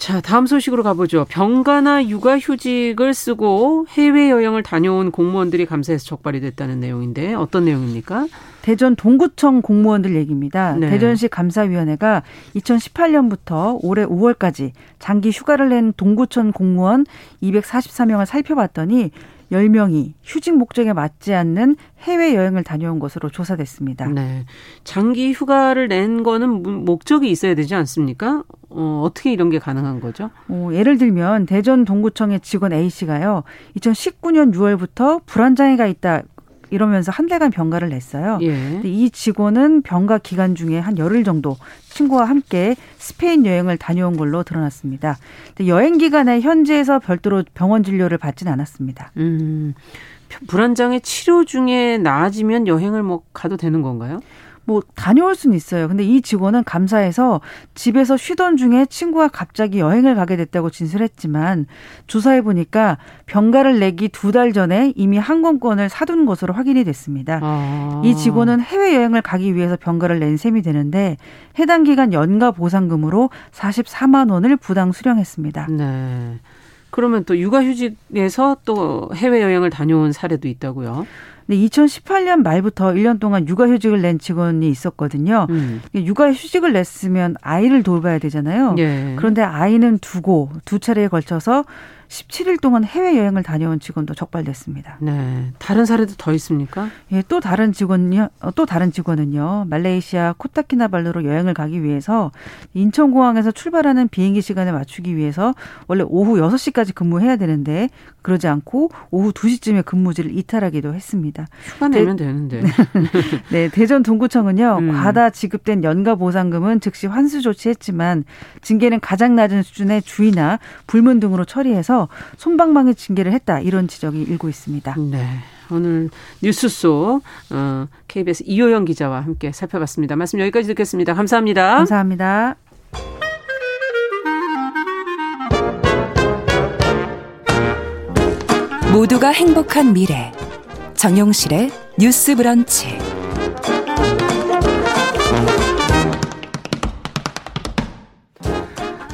[SPEAKER 2] 자, 다음 소식으로 가보죠. 병가나 육아휴직을 쓰고 해외 여행을 다녀온 공무원들이 감사에서 적발이 됐다는 내용인데 어떤 내용입니까?
[SPEAKER 6] 대전 동구청 공무원들 얘기입니다. 네. 대전시 감사위원회가 2018년부터 올해 5월까지 장기 휴가를 낸 동구청 공무원 244명을 살펴봤더니 10명이 휴직 목적에 맞지 않는 해외 여행을 다녀온 것으로 조사됐습니다.
[SPEAKER 2] 네. 장기 휴가를 낸 거는 목적이 있어야 되지 않습니까? 어, 어떻게 이런 게 가능한 거죠?
[SPEAKER 6] 어, 예를 들면 대전 동구청의 직원 A 씨가요. 2019년 6월부터 불안장애가 있다 이러면서 한 달간 병가를 냈어요. 예. 근데 이 직원은 병가 기간 중에 한 열흘 정도 친구와 함께 스페인 여행을 다녀온 걸로 드러났습니다. 근데 여행 기간에 현지에서 별도로 병원 진료를 받진 않았습니다. 음,
[SPEAKER 2] 불안장애 치료 중에 나아지면 여행을 뭐 가도 되는 건가요?
[SPEAKER 6] 뭐 다녀올 수는 있어요. 근데 이 직원은 감사해서 집에서 쉬던 중에 친구와 갑자기 여행을 가게 됐다고 진술했지만 조사해 보니까 병가를 내기 두 달 전에 이미 항공권을 사둔 것으로 확인이 됐습니다. 아. 이 직원은 해외 여행을 가기 위해서 병가를 낸 셈이 되는데 해당 기간 연가 보상금으로 44만 원을 부당 수령했습니다.
[SPEAKER 2] 네. 그러면 또 육아휴직에서 또 해외 여행을 다녀온 사례도 있다고요?
[SPEAKER 6] 근데 2018년 말부터 1년 동안 육아휴직을 낸 직원이 있었거든요. 음. 육아휴직을 냈으면 아이를 돌봐야 되잖아요. 예. 그런데 아이는 두고 두 차례에 걸쳐서 17일 동안 해외 여행을 다녀온 직원도 적발됐습니다.
[SPEAKER 2] 네. 다른 사례도 더 있습니까?
[SPEAKER 6] 예, 또 다른 직원요, 어, 또 다른 직원은요. 말레이시아 코타키나발루로 여행을 가기 위해서 인천공항에서 출발하는 비행기 시간에 맞추기 위해서 원래 오후 6시까지 근무해야 되는데 그러지 않고 오후 2시쯤에 근무지를 이탈하기도 했습니다.
[SPEAKER 2] 휴가 내면 대, 되는데.
[SPEAKER 6] 네, 대전 동구청은요. 음. 과다 지급된 연가 보상금은 즉시 환수 조치했지만 징계는 가장 낮은 수준의 주의나 불문 등으로 처리해서 손방망이 징계를 했다. 이런 지적이 일고 있습니다.
[SPEAKER 2] 네. 오늘 뉴스 속 어, KBS 이호영 기자와 함께 살펴봤습니다. 말씀 여기까지 듣겠습니다. 감사합니다.
[SPEAKER 6] 감사합니다.
[SPEAKER 1] 모두가 행복한 미래 정용실의 뉴스 브런치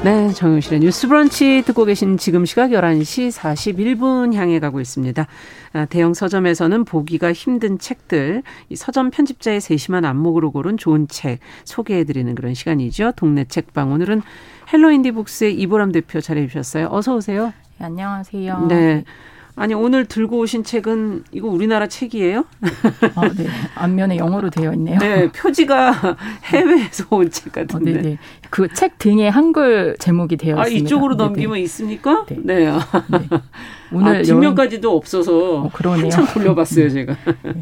[SPEAKER 2] 네, 정용실의 뉴스 브런치 듣고 계신 지금 시각 11시 41분 향해 가고 있습니다. 아, 대형 서점에서는 보기가 힘든 책들, 이 서점 편집자의 세심한 안목으로 고른 좋은 책 소개해 드리는 그런 시간이죠. 동네 책방. 오늘은 헬로 인디북스의 이보람 대표 자리해 주셨어요. 어서 오세요.
[SPEAKER 7] 네, 안녕하세요.
[SPEAKER 2] 네. 아니 오늘 들고 오신 책은 이거 우리나라 책이에요?
[SPEAKER 7] 아, 네. 앞면에 영어로 되어 있네요.
[SPEAKER 2] 네, 표지가 해외에서 온 책 같은데. 어, 네, 네.
[SPEAKER 7] 그 책 등에 한글 제목이 되어
[SPEAKER 2] 아,
[SPEAKER 7] 있습니다.
[SPEAKER 2] 이쪽으로 네네. 넘기면 있습니까? 네. 네. 네.
[SPEAKER 7] 오늘
[SPEAKER 2] 아, 뒷면까지도 여행... 없어서 어, 그러네요. 한참 돌려봤어요, 제가.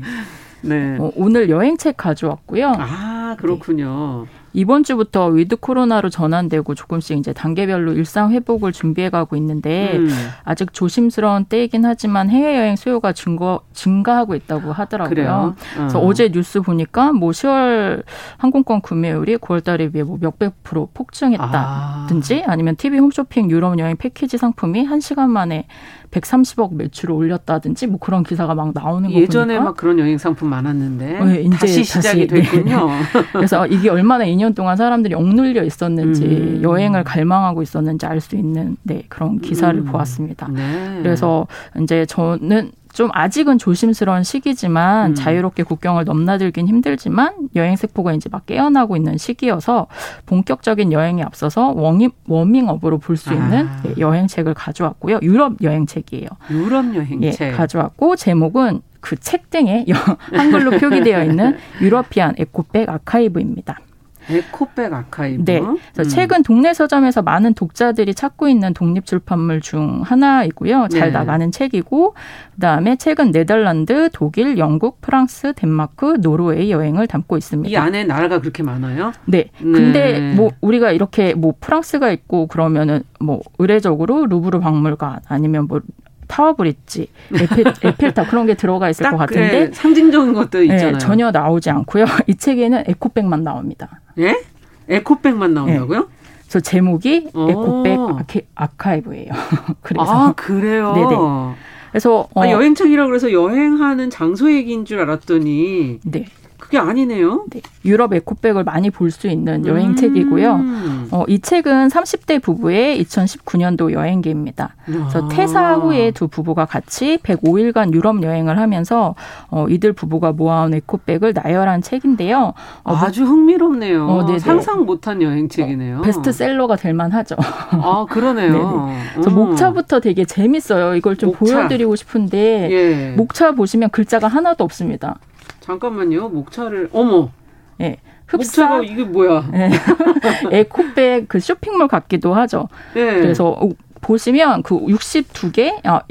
[SPEAKER 7] 네. 어, 오늘 여행책 가져왔고요.
[SPEAKER 2] 아, 그렇군요.
[SPEAKER 7] 네. 이번 주부터 위드 코로나로 전환되고 조금씩 이제 단계별로 일상 회복을 준비해 가고 있는데 음. 아직 조심스러운 때이긴 하지만 해외 여행 수요가 증거, 증가하고 있다고 하더라고요. 어. 그래서 어제 뉴스 보니까 뭐 10월 항공권 구매율이 9월 달에 비해 뭐 몇백 프로 폭증했다든지 아. 니면 TV 홈쇼핑 유럽 여행 패키지 상품이 1시간 만에 130억 매출을 올렸다든지 뭐 그런 기사가 막 나오는 거
[SPEAKER 2] 예전에
[SPEAKER 7] 보니까
[SPEAKER 2] 막 그런 여행 상품 많았는데 네, 이제 다시 시작이 다시, 됐군요. 네.
[SPEAKER 7] 그래서 이게 얼마나 2년 동안 사람들이 억눌려 있었는지 음. 여행을 갈망하고 있었는지 알 수 있는 네, 그런 기사를 음. 보았습니다. 네. 그래서 이제 저는 좀 아직은 조심스러운 시기지만 음. 자유롭게 국경을 넘나들긴 힘들지만 여행 세포가 이제 막 깨어나고 있는 시기여서 본격적인 여행에 앞서서 워밍, 워밍업으로 볼 수 있는 아. 예, 여행책을 가져왔고요. 유럽 여행책이에요.
[SPEAKER 2] 유럽 여행책
[SPEAKER 7] 예, 가져왔고 제목은 그 책 등에 한글로 표기되어 있는 유러피안 에코백 아카이브입니다.
[SPEAKER 2] 에코백 아카이브.
[SPEAKER 7] 네. 그래서 음. 최근 동네 서점에서 많은 독자들이 찾고 있는 독립 출판물 중 하나이고요. 잘 네. 나가는 책이고 그다음에 최근 네덜란드, 독일, 영국, 프랑스, 덴마크, 노르웨이 여행을 담고 있습니다.
[SPEAKER 2] 이 안에 나라가 그렇게 많아요?
[SPEAKER 7] 네. 네. 근데 뭐 우리가 이렇게 뭐 프랑스가 있고 그러면은 뭐 의례적으로 루브르 박물관 아니면 뭐 타워브릿지, 에펠, 에펠탑 그런 게 들어가 있을 것 같은데
[SPEAKER 2] 그 상징적인 것도 네, 있잖아요. 네,
[SPEAKER 7] 전혀 나오지 않고요. 이 책에는 에코백만 나옵니다.
[SPEAKER 2] 예? 에코백만 나온다고요? 네.
[SPEAKER 7] 그래서 제목이 에코백 아카이브예요
[SPEAKER 2] 그래서 아 그래요. 네네.
[SPEAKER 7] 그래서
[SPEAKER 2] 어, 아, 여행책이라 그래서 여행하는 장소 얘기인 줄 알았더니 네. 그게 아니네요. 네.
[SPEAKER 7] 유럽 에코백을 많이 볼 수 있는 여행책이고요. 음. 어, 이 책은 30대 부부의 2019년도 여행기입니다. 그래서 아. 퇴사 후에 두 부부가 같이 105일간 유럽 여행을 하면서 어, 이들 부부가 모아온 에코백을 나열한 책인데요.
[SPEAKER 2] 어, 아주 흥미롭네요. 어, 상상 못한 여행책이네요.
[SPEAKER 7] 어, 베스트셀러가 될 만하죠.
[SPEAKER 2] 아 그러네요.
[SPEAKER 7] 그래서 음. 목차부터 되게 재밌어요. 이걸 좀 목차. 보여드리고 싶은데 예. 목차 보시면 글자가 하나도 없습니다.
[SPEAKER 2] 잠깐만요. 목차를 어머.
[SPEAKER 7] 예. 네. 흡사
[SPEAKER 2] 목차가 이게 뭐야?
[SPEAKER 7] 네. 에코백 그 쇼핑몰 같기도 하죠. 네. 그래서 보시면 그 62개 아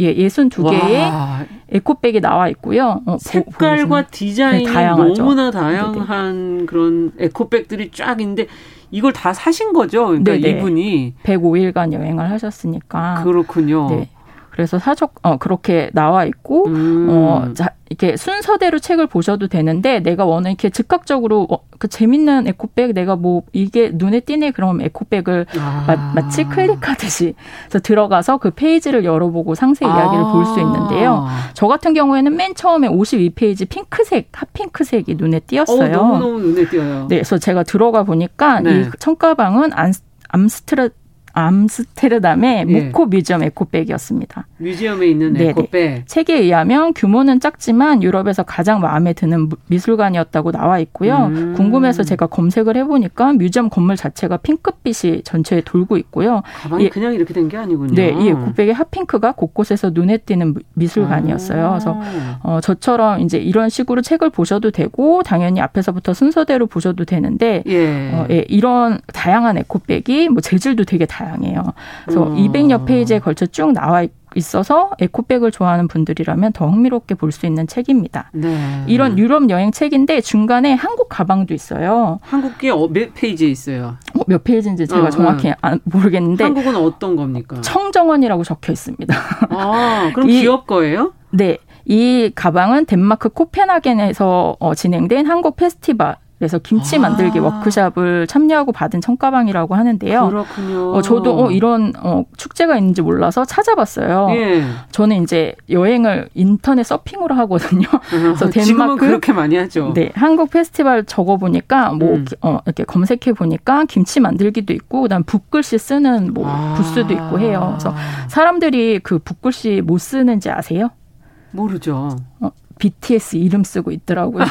[SPEAKER 7] 예, 62개의 에코백이 나와 있고요.
[SPEAKER 2] 어, 색깔과 보, 디자인이 네, 너무나 다양한 네네. 그런 에코백들이 쫙 있는데 이걸 다 사신 거죠? 그러니까 네네. 이분이
[SPEAKER 7] 105일간 여행을 하셨으니까.
[SPEAKER 2] 그렇군요. 네.
[SPEAKER 7] 그래서 사적 어 그렇게 나와 있고 음. 어 자, 이렇게 순서대로 책을 보셔도 되는데 내가 원하는 이렇게 즉각적으로 어, 그 재밌는 에코백 내가 뭐 이게 눈에 띄네 그럼 에코백을 아. 마, 마치 클릭하듯이 그래서 들어가서 그 페이지를 열어보고 상세 이야기를 아. 볼수 있는데요. 저 같은 경우에는 맨 처음에 52페이지 핑크색 핫핑크색이 눈에 띄었어요.
[SPEAKER 2] 어, 너무 너무 눈에 띄어요.
[SPEAKER 7] 네, 그래서 제가 들어가 보니까 네. 이 청가방은 안, 암스트라 암스테르담의 예. 모코 뮤지엄 에코백이었습니다.
[SPEAKER 2] 뮤지엄에 있는 네네. 에코백.
[SPEAKER 7] 책에 의하면 규모는 작지만 유럽에서 가장 마음에 드는 미술관이었다고 나와 있고요. 음. 궁금해서 제가 검색을 해보니까 뮤지엄 건물 자체가 핑크빛이 전체에 돌고 있고요.
[SPEAKER 2] 가방이 이, 그냥 이렇게 된 게 아니군요.
[SPEAKER 7] 네, 이 에코백의 핫핑크가 곳곳에서 눈에 띄는 미술관이었어요. 아. 그래서 어, 저처럼 이제 이런 식으로 책을 보셔도 되고 당연히 앞에서부터 순서대로 보셔도 되는데 예. 어, 예, 이런 다양한 에코백이 뭐 재질도 되게 다. 다양해요. 그래서 음. 200여 페이지에 걸쳐 쭉 나와 있어서 에코백을 좋아하는 분들이라면 더 흥미롭게 볼 수 있는 책입니다. 네. 이런 유럽 여행 책인데 중간에 한국 가방도 있어요.
[SPEAKER 2] 한국에 어, 몇 페이지에 있어요?
[SPEAKER 7] 어, 몇 페이지인지 제가 어, 정확히 어. 모르겠는데
[SPEAKER 2] 한국은 어떤 겁니까?
[SPEAKER 7] 청정원이라고 적혀 있습니다.
[SPEAKER 2] 아, 그럼 이, 기업 거예요?
[SPEAKER 7] 네. 이 가방은 덴마크 코펜하겐에서 어, 진행된 한국 페스티벌 그래서 김치 만들기 아. 워크샵을 참여하고 받은 청가방이라고 하는데요.
[SPEAKER 2] 그렇군요.
[SPEAKER 7] 어, 저도 어, 이런 어, 축제가 있는지 몰라서 찾아봤어요. 예. 저는 이제 여행을 인터넷 서핑으로 하거든요.
[SPEAKER 2] 그래서 덴마크 그렇게 많이 하죠.
[SPEAKER 7] 네, 한국 페스티벌 적어 보니까 뭐 음. 어, 이렇게 검색해 보니까 김치 만들기도 있고 그다음 붓글씨 쓰는 뭐 아. 부스도 있고 해요. 그래서 사람들이 그 붓글씨 못 쓰는지 아세요?
[SPEAKER 2] 모르죠. 어,
[SPEAKER 7] BTS 이름 쓰고 있더라고요.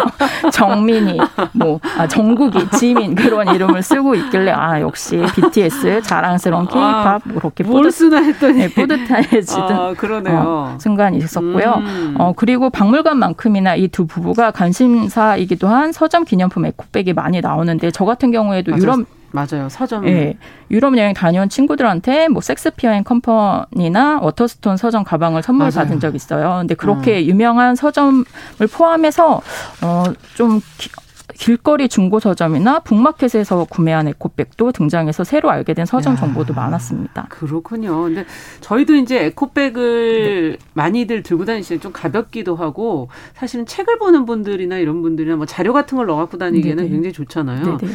[SPEAKER 7] 정민이, 뭐, 아, 정국이, 지민 그런 이름을 쓰고 있길래 아 역시 BTS 자랑스러운 K-팝 아,
[SPEAKER 2] 뭐 그렇게 뿌듯, 쓰나 했더니 네,
[SPEAKER 7] 뿌듯해지던 아,
[SPEAKER 2] 그러네요.
[SPEAKER 7] 어, 순간이 있었고요. 음. 어 그리고 박물관만큼이나 이 두 부부가 관심사이기도 한 서점 기념품 에코백이 많이 나오는데 저 같은 경우에도 맞아. 유럽
[SPEAKER 2] 맞아요. 서점.
[SPEAKER 7] 예. 유럽 여행 다녀온 친구들한테 뭐 섹스피어 앤 컴퍼니나 워터스톤 서점 가방을 선물 맞아요. 받은 적 있어요. 근데 그렇게 음. 유명한 서점을 포함해서 어좀 길거리 중고 서점이나 북마켓에서 구매한 에코백도 등장해서 새로 알게 된 서점 야, 정보도 많았습니다.
[SPEAKER 2] 그렇군요. 근데 저희도 이제 에코백을 네. 많이들 들고 다니시는 좀 가볍기도 하고 사실은 책을 보는 분들이나 이런 분들이나 뭐 자료 같은 걸 넣어 갖고 다니기에는 네네. 굉장히 좋잖아요. 네네.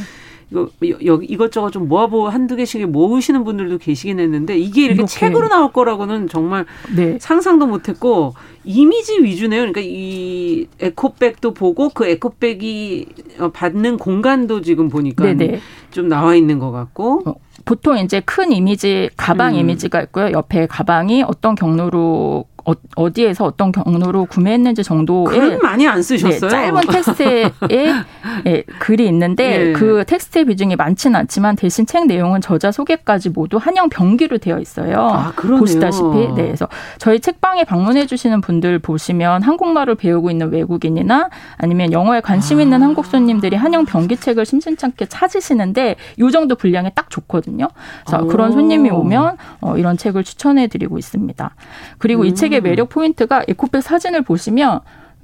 [SPEAKER 2] 이거 여기 이것저것 좀 모아보 한두 개씩 모으시는 분들도 계시긴 했는데 이게 이렇게, 이렇게. 책으로 나올 거라고는 정말 네. 상상도 못했고 이미지 위주네요. 그러니까 이 에코백도 보고 그 에코백이 받는 공간도 지금 보니까 네네. 좀 나와 있는 것 같고. 어,
[SPEAKER 7] 보통 이제 큰 이미지 가방 음. 이미지가 있고요. 옆에 가방이 어떤 경로로 어디에서 어떤 경로로 구매했는지 정도의
[SPEAKER 2] 많이 안 쓰셨어요.
[SPEAKER 7] 네, 짧은 텍스트에 예, 글이 있는데 예. 그 텍스트의 비중이 많지는 않지만 대신 책 내용은 저자 소개까지 모두 한영 병기로 되어 있어요. 아, 보시다시피 네, 그래서 저희 책방에 방문해 주시는 분들 보시면 한국말을 배우고 있는 외국인이나 아니면 영어에 관심 있는 아. 한국 손님들이 한영 병기 책을 심심찮게 찾으시는데 요 정도 분량이 딱 좋거든요. 그래서 오. 그런 손님이 오면 어, 이런 책을 추천해 드리고 있습니다. 그리고 음. 이 책의 매력 포인트가 에코백 사진을 보시면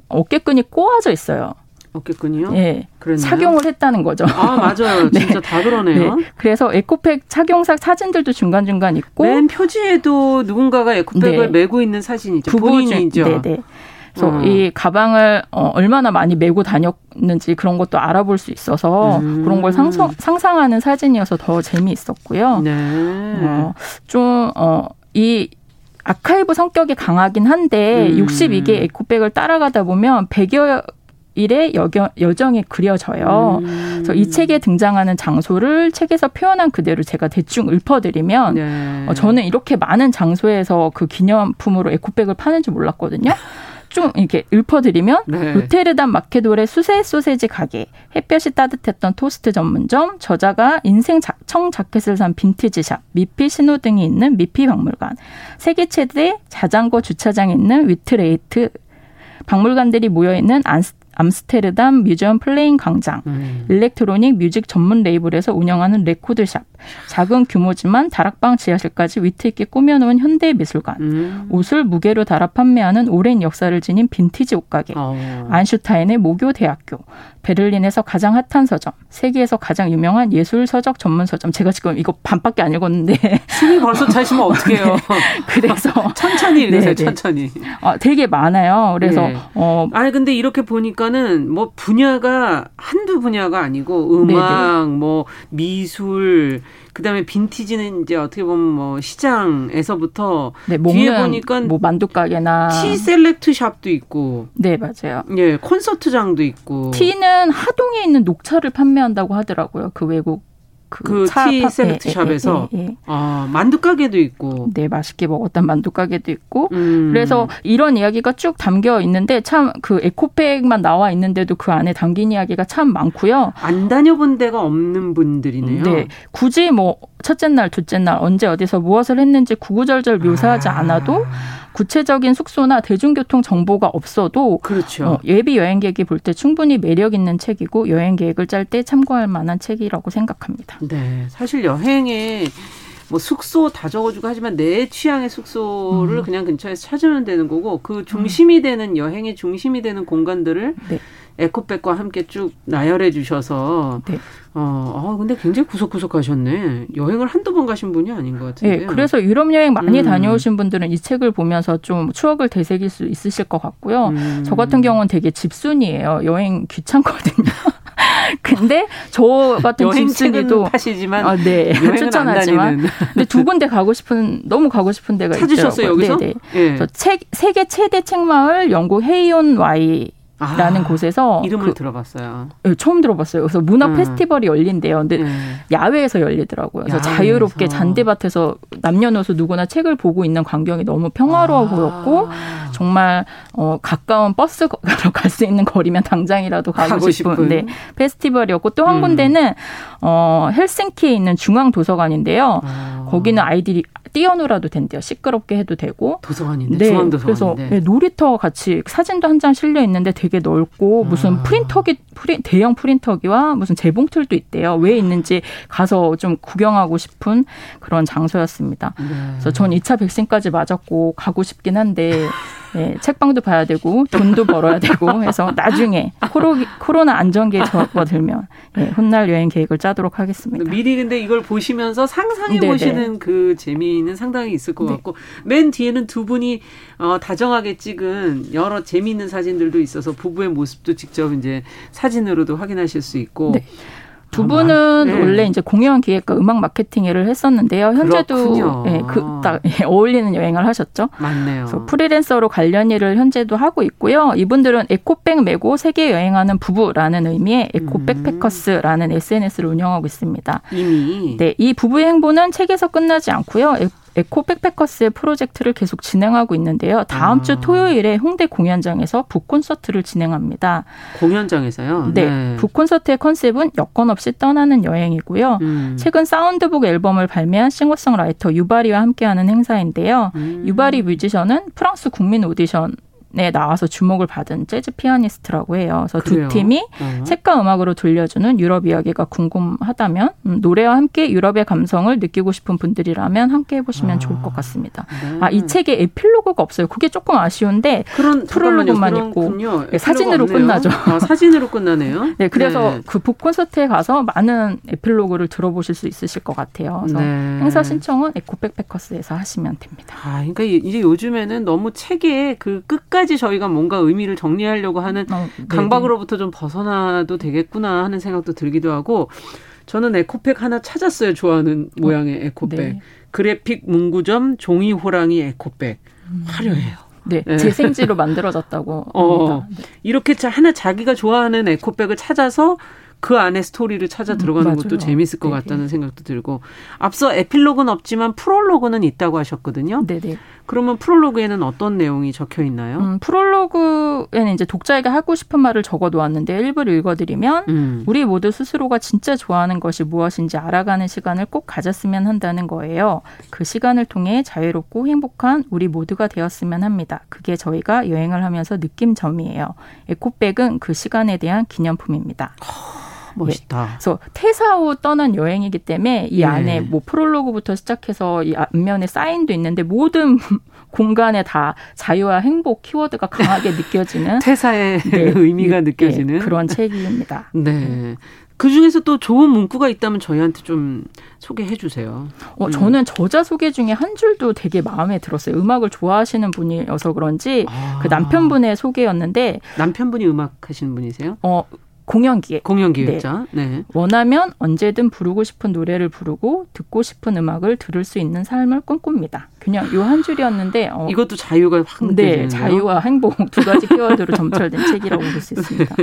[SPEAKER 7] 어깨끈이 꼬아져 있어요.
[SPEAKER 2] 어깨끈이요?
[SPEAKER 7] 네. 그랬나요? 착용을 했다는 거죠.
[SPEAKER 2] 아, 맞아요. 네. 진짜 다 그러네요. 네.
[SPEAKER 7] 그래서 에코백 착용샷 사진들도 중간중간 있고.
[SPEAKER 2] 맨 표지에도 누군가가 에코백을 네. 메고 있는 사진이죠. 본인이죠. 네, 네.
[SPEAKER 7] 그래서 어. 이 가방을 어, 얼마나 많이 메고 다녔는지 그런 것도 알아볼 수 있어서 음. 그런 걸 상상, 상상하는 사진이어서 더 재미있었고요. 네. 어, 좀, 어, 이 아카이브 성격이 강하긴 한데 음. 62개 에코백을 따라가다 보면 100여 일의 여정이 그려져요. 음. 그래서 이 책에 등장하는 장소를 책에서 표현한 그대로 제가 대충 읊어드리면 네. 어, 저는 이렇게 많은 장소에서 그 기념품으로 에코백을 파는지 몰랐거든요. 좀 이렇게 읊어드리면 네. 로테르담 마켓홀의 수제 소세지 가게, 햇볕이 따뜻했던 토스트 전문점, 저자가 인생 자, 청 자켓을 산 빈티지 샵, 미피 신호등이 있는 미피 박물관, 세계 최대 자전거 주차장이 있는 위트레흐트 박물관들이 모여 있는 안스 암스테르담 뮤지엄플레인 광장, 음. 일렉트로닉 뮤직 전문 레이블에서 운영하는 레코드샵, 작은 규모지만 다락방 지하실까지 위트 있게 꾸며놓은 현대 미술관, 음. 옷을 무게로 달아 판매하는 오랜 역사를 지닌 빈티지 옷가게, 어. 아인슈타인의 모교 대학교, 베를린에서 가장 핫한 서점, 세계에서 가장 유명한 예술 서적 전문 서점. 제가 지금 이거 반밖에 안 읽었는데
[SPEAKER 2] 숨이 벌써 차시면 어떡해요.
[SPEAKER 7] 그래서
[SPEAKER 2] 천천히 읽으세요. 네네. 천천히.
[SPEAKER 7] 아, 되게 많아요. 그래서
[SPEAKER 2] 네. 어 아니 근데 이렇게 보니까 는 뭐 분야가 한두 분야가 아니고 음악, 네네. 뭐 미술 그다음에 빈티지는 이제 어떻게 보면 뭐 시장에서부터 네, 뒤에 보니까
[SPEAKER 7] 뭐 만두 가게나
[SPEAKER 2] 티 셀렉트 샵도 있고
[SPEAKER 7] 네 맞아요.
[SPEAKER 2] 예 콘서트장도 있고
[SPEAKER 7] 티는 하동에 있는 녹차를 판매한다고 하더라고요. 그 외국
[SPEAKER 2] 그 티 그 셀렉트 샵에서 예, 예, 예, 아 만두 가게도 있고
[SPEAKER 7] 네 맛있게 먹었던 만두 가게도 있고 음. 그래서 이런 이야기가 쭉 담겨 있는데 참 그 에코백만 나와 있는데도 그 안에 담긴 이야기가 참 많고요.
[SPEAKER 2] 안 다녀본 데가 없는 분들이네요. 네
[SPEAKER 7] 굳이 뭐 첫째 날, 둘째 날 언제 어디서 무엇을 했는지 구구절절 묘사하지 아. 않아도 구체적인 숙소나 대중교통 정보가 없어도
[SPEAKER 2] 그렇죠.
[SPEAKER 7] 어, 예비 여행객이 볼 때 충분히 매력 있는 책이고 여행 계획을 짤 때 참고할 만한 책이라고 생각합니다.
[SPEAKER 2] 네, 사실 여행에 뭐 숙소 다 적어주고 하지만 내 취향의 숙소를 음. 그냥 근처에서 찾으면 되는 거고 그 중심이 되는 여행의 중심이 되는 공간들을 네. 에코백과 함께 쭉 나열해 주셔서 네. 어, 아, 근데 굉장히 구석구석 하셨네. 여행을 한두 번 가신 분이 아닌 것 같은데. 네,
[SPEAKER 7] 그래서 유럽 여행 많이 음. 다녀오신 분들은 이 책을 보면서 좀 추억을 되새길 수 있으실 것 같고요. 음. 저 같은 경우는 되게 집순이에요. 여행 귀찮거든요. 근데 저 같은 집순이도
[SPEAKER 2] 하시지만
[SPEAKER 7] 아, 네 추천하지만 근데 두 군데 가고 싶은 너무 가고 싶은 데가
[SPEAKER 2] 찾으셨어요
[SPEAKER 7] 있더라고요.
[SPEAKER 2] 여기서?
[SPEAKER 7] 네네. 네. 책 세계 최대 책 마을 영국 헤이온 와이 라는 아, 곳에서
[SPEAKER 2] 이름을 그, 들어봤어요.
[SPEAKER 7] 네, 처음 들어봤어요. 그래서 문화 음. 페스티벌이 열린대요. 근데 음. 야외에서 열리더라고요. 그래서 야외에서. 자유롭게 잔디밭에서 남녀노소 누구나 책을 보고 있는 광경이 너무 평화로워 아. 보였고 정말 어, 가까운 버스로 갈 수 있는 거리면 당장이라도 가고, 가고 싶은, 싶은. 네, 페스티벌이었고 또한 음. 군데는 어, 헬싱키에 있는 중앙 도서관인데요. 아. 거기는 아이들이 뛰어놀아도 된대요. 시끄럽게 해도 되고.
[SPEAKER 2] 도서관인데 네, 중앙 도서관인데.
[SPEAKER 7] 그래서 네, 놀이터 같이 사진도 한 장 실려 있는데 되게 넓고 무슨 아. 프린터기 프린, 대형 프린터기와 무슨 재봉틀도 있대요. 왜 있는지 가서 좀 구경하고 싶은 그런 장소였습니다. 네. 그래서 전 2차 백신까지 맞았고 가고 싶긴 한데 예, 책방도 봐야 되고 돈도 벌어야 되고 해서 나중에 코로, 코로나 안정기에 접어들면 예, 훗날 여행 계획을 짜도록 하겠습니다.
[SPEAKER 2] 미리 근데 이걸 보시면서 상상해 네네. 보시는 그 재미는 상당히 있을 것 네. 같고 맨 뒤에는 두 분이 어, 다정하게 찍은 여러 재미있는 사진들도 있어서 부부의 모습도 직접 이제 사진으로도 확인하실 수 있고 네.
[SPEAKER 7] 두 아, 분은 네. 원래 이제 공연 기획과 음악 마케팅 일을 했었는데요. 현재도 예, 그 딱 예, 어울리는 여행을 하셨죠.
[SPEAKER 2] 맞네요.
[SPEAKER 7] 그래서 프리랜서로 관련 일을 현재도 하고 있고요. 이분들은 에코백 메고 세계 여행하는 부부라는 의미의 에코백패커스라는 음. SNS를 운영하고 있습니다.
[SPEAKER 2] 이미
[SPEAKER 7] 네, 이 부부의 행보는 책에서 끝나지 않고요. 에코백패커스의 프로젝트를 계속 진행하고 있는데요. 다음 아. 주 토요일에 홍대 공연장에서 북 콘서트를 진행합니다.
[SPEAKER 2] 공연장에서요?
[SPEAKER 7] 네. 네. 북 콘서트의 컨셉은 여권 없이 떠나는 여행이고요. 음. 최근 사운드북 앨범을 발매한 싱어송라이터 유바리와 함께하는 행사인데요. 음. 유바리 뮤지션은 프랑스 국민 오디션에 나와서 주목을 받은 재즈 피아니스트라고 해요. 그래서 그래요? 두 팀이 어. 책과 음악으로 들려주는 유럽 이야기가 궁금하다면 음, 노래와 함께 유럽의 감성을 느끼고 싶은 분들이라면 함께 해보시면 아. 좋을 것 같습니다. 네. 아이 책에 에필로그가 없어요. 그게 조금 아쉬운데 그런 프롤로그만 있고 네, 사진으로 없네요. 끝나죠.
[SPEAKER 2] 아, 사진으로 끝나네요.
[SPEAKER 7] 네, 그래서 네. 그 북 콘서트에 가서 많은 에필로그를 들어보실 수 있으실 것 같아요. 그래서 네. 행사 신청은 에코백패커스에서 하시면 됩니다.
[SPEAKER 2] 아, 그러니까 이제 요즘에는 너무 책의 그 끝까지 끝까지 저희가 뭔가 의미를 정리하려고 하는 어, 강박으로부터 좀 벗어나도 되겠구나 하는 생각도 들기도 하고 저는 에코백 하나 찾았어요. 좋아하는 어, 모양의 에코백. 네. 그래픽 문구점 종이 호랑이 에코백. 음. 화려해요.
[SPEAKER 7] 네, 네. 재생지로 만들어졌다고 어, 합니다. 네.
[SPEAKER 2] 이렇게 하나 자기가 좋아하는 에코백을 찾아서 그 안에 스토리를 찾아 음, 들어가는 음, 것도 재밌을 것 네, 같다는 생각도 들고 앞서 에필로그는 없지만 프롤로그는 있다고 하셨거든요.
[SPEAKER 7] 네네.
[SPEAKER 2] 그러면 프롤로그에는 어떤 내용이 적혀 있나요?
[SPEAKER 7] 음, 프롤로그에는 이제 독자에게 하고 싶은 말을 적어 놓았는데 일부를 읽어드리면 음. 우리 모두 스스로가 진짜 좋아하는 것이 무엇인지 알아가는 시간을 꼭 가졌으면 한다는 거예요. 그 시간을 통해 자유롭고 행복한 우리 모두가 되었으면 합니다. 그게 저희가 여행을 하면서 느낀 점이에요. 에코백은 그 시간에 대한 기념품입니다.
[SPEAKER 2] 멋있다.
[SPEAKER 7] 네. 그래서 퇴사 후 떠난 여행이기 때문에 이 네. 안에 뭐 프롤로그부터 시작해서 이 앞면에 사인도 있는데 모든 공간에 다 자유와 행복 키워드가 강하게 느껴지는
[SPEAKER 2] 퇴사의 네, 의미가 네, 느껴지는
[SPEAKER 7] 그런 책입니다.
[SPEAKER 2] 네. 그 중에서 또 좋은 문구가 있다면 저희한테 좀 소개해 주세요.
[SPEAKER 7] 어, 음. 저는 저자 소개 중에 한 줄도 되게 마음에 들었어요. 음악을 좋아하시는 분이어서 그런지 아. 그 남편분의 소개였는데
[SPEAKER 2] 남편분이 음악 하시는 분이세요?
[SPEAKER 7] 어, 공연기획.
[SPEAKER 2] 공연기획자. 네. 네.
[SPEAKER 7] 원하면 언제든 부르고 싶은 노래를 부르고 듣고 싶은 음악을 들을 수 있는 삶을 꿈꿉니다. 그냥 요 한 줄이었는데
[SPEAKER 2] 어, 이것도 자유가 확
[SPEAKER 7] 네, 자유와 행복 두 가지 키워드로 점철된 책이라고 볼 수 있습니다.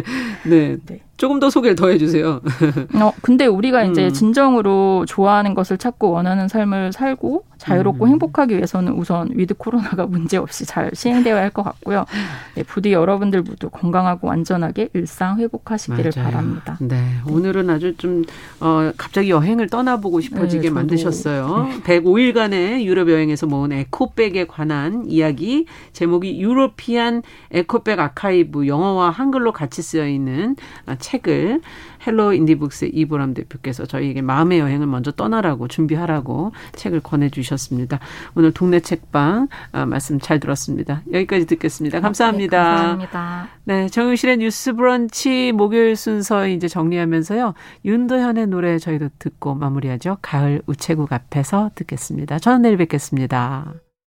[SPEAKER 2] 네. 네. 조금 더 소개를 더 해주세요.
[SPEAKER 7] 어, 근데 우리가 이제 음. 진정으로 좋아하는 것을 찾고 원하는 삶을 살고 자유롭고 음. 행복하기 위해서는 우선 위드 코로나가 문제 없이 잘 시행되어야 할 것 같고요. 네, 부디 여러분들 모두 건강하고 안전하게 일상 회복하시기를 맞아요. 바랍니다.
[SPEAKER 2] 네, 오늘은 아주 좀 어, 갑자기 여행을 떠나보고 싶어지게 네, 만드셨어요. 네. 105일간의 유럽 여행에서 모은 에코백에 관한 이야기 제목이 European Eco Bag Archive 영어와 한글로 같이 쓰여 있는 책을 헬로 인디북스 이보람 대표께서 저희에게 마음의 여행을 먼저 떠나라고 준비하라고 책을 권해주셨습니다. 오늘 동네 책방 아, 말씀 잘 들었습니다. 여기까지 듣겠습니다. 감사합니다. 네,
[SPEAKER 7] 감사합니다.
[SPEAKER 2] 네, 정유실의 뉴스 브런치 목요일 순서 이제 정리하면서요. 윤도현의 노래 저희도 듣고 마무리하죠. 가을 우체국 앞에서 듣겠습니다. 저는 내일 뵙겠습니다.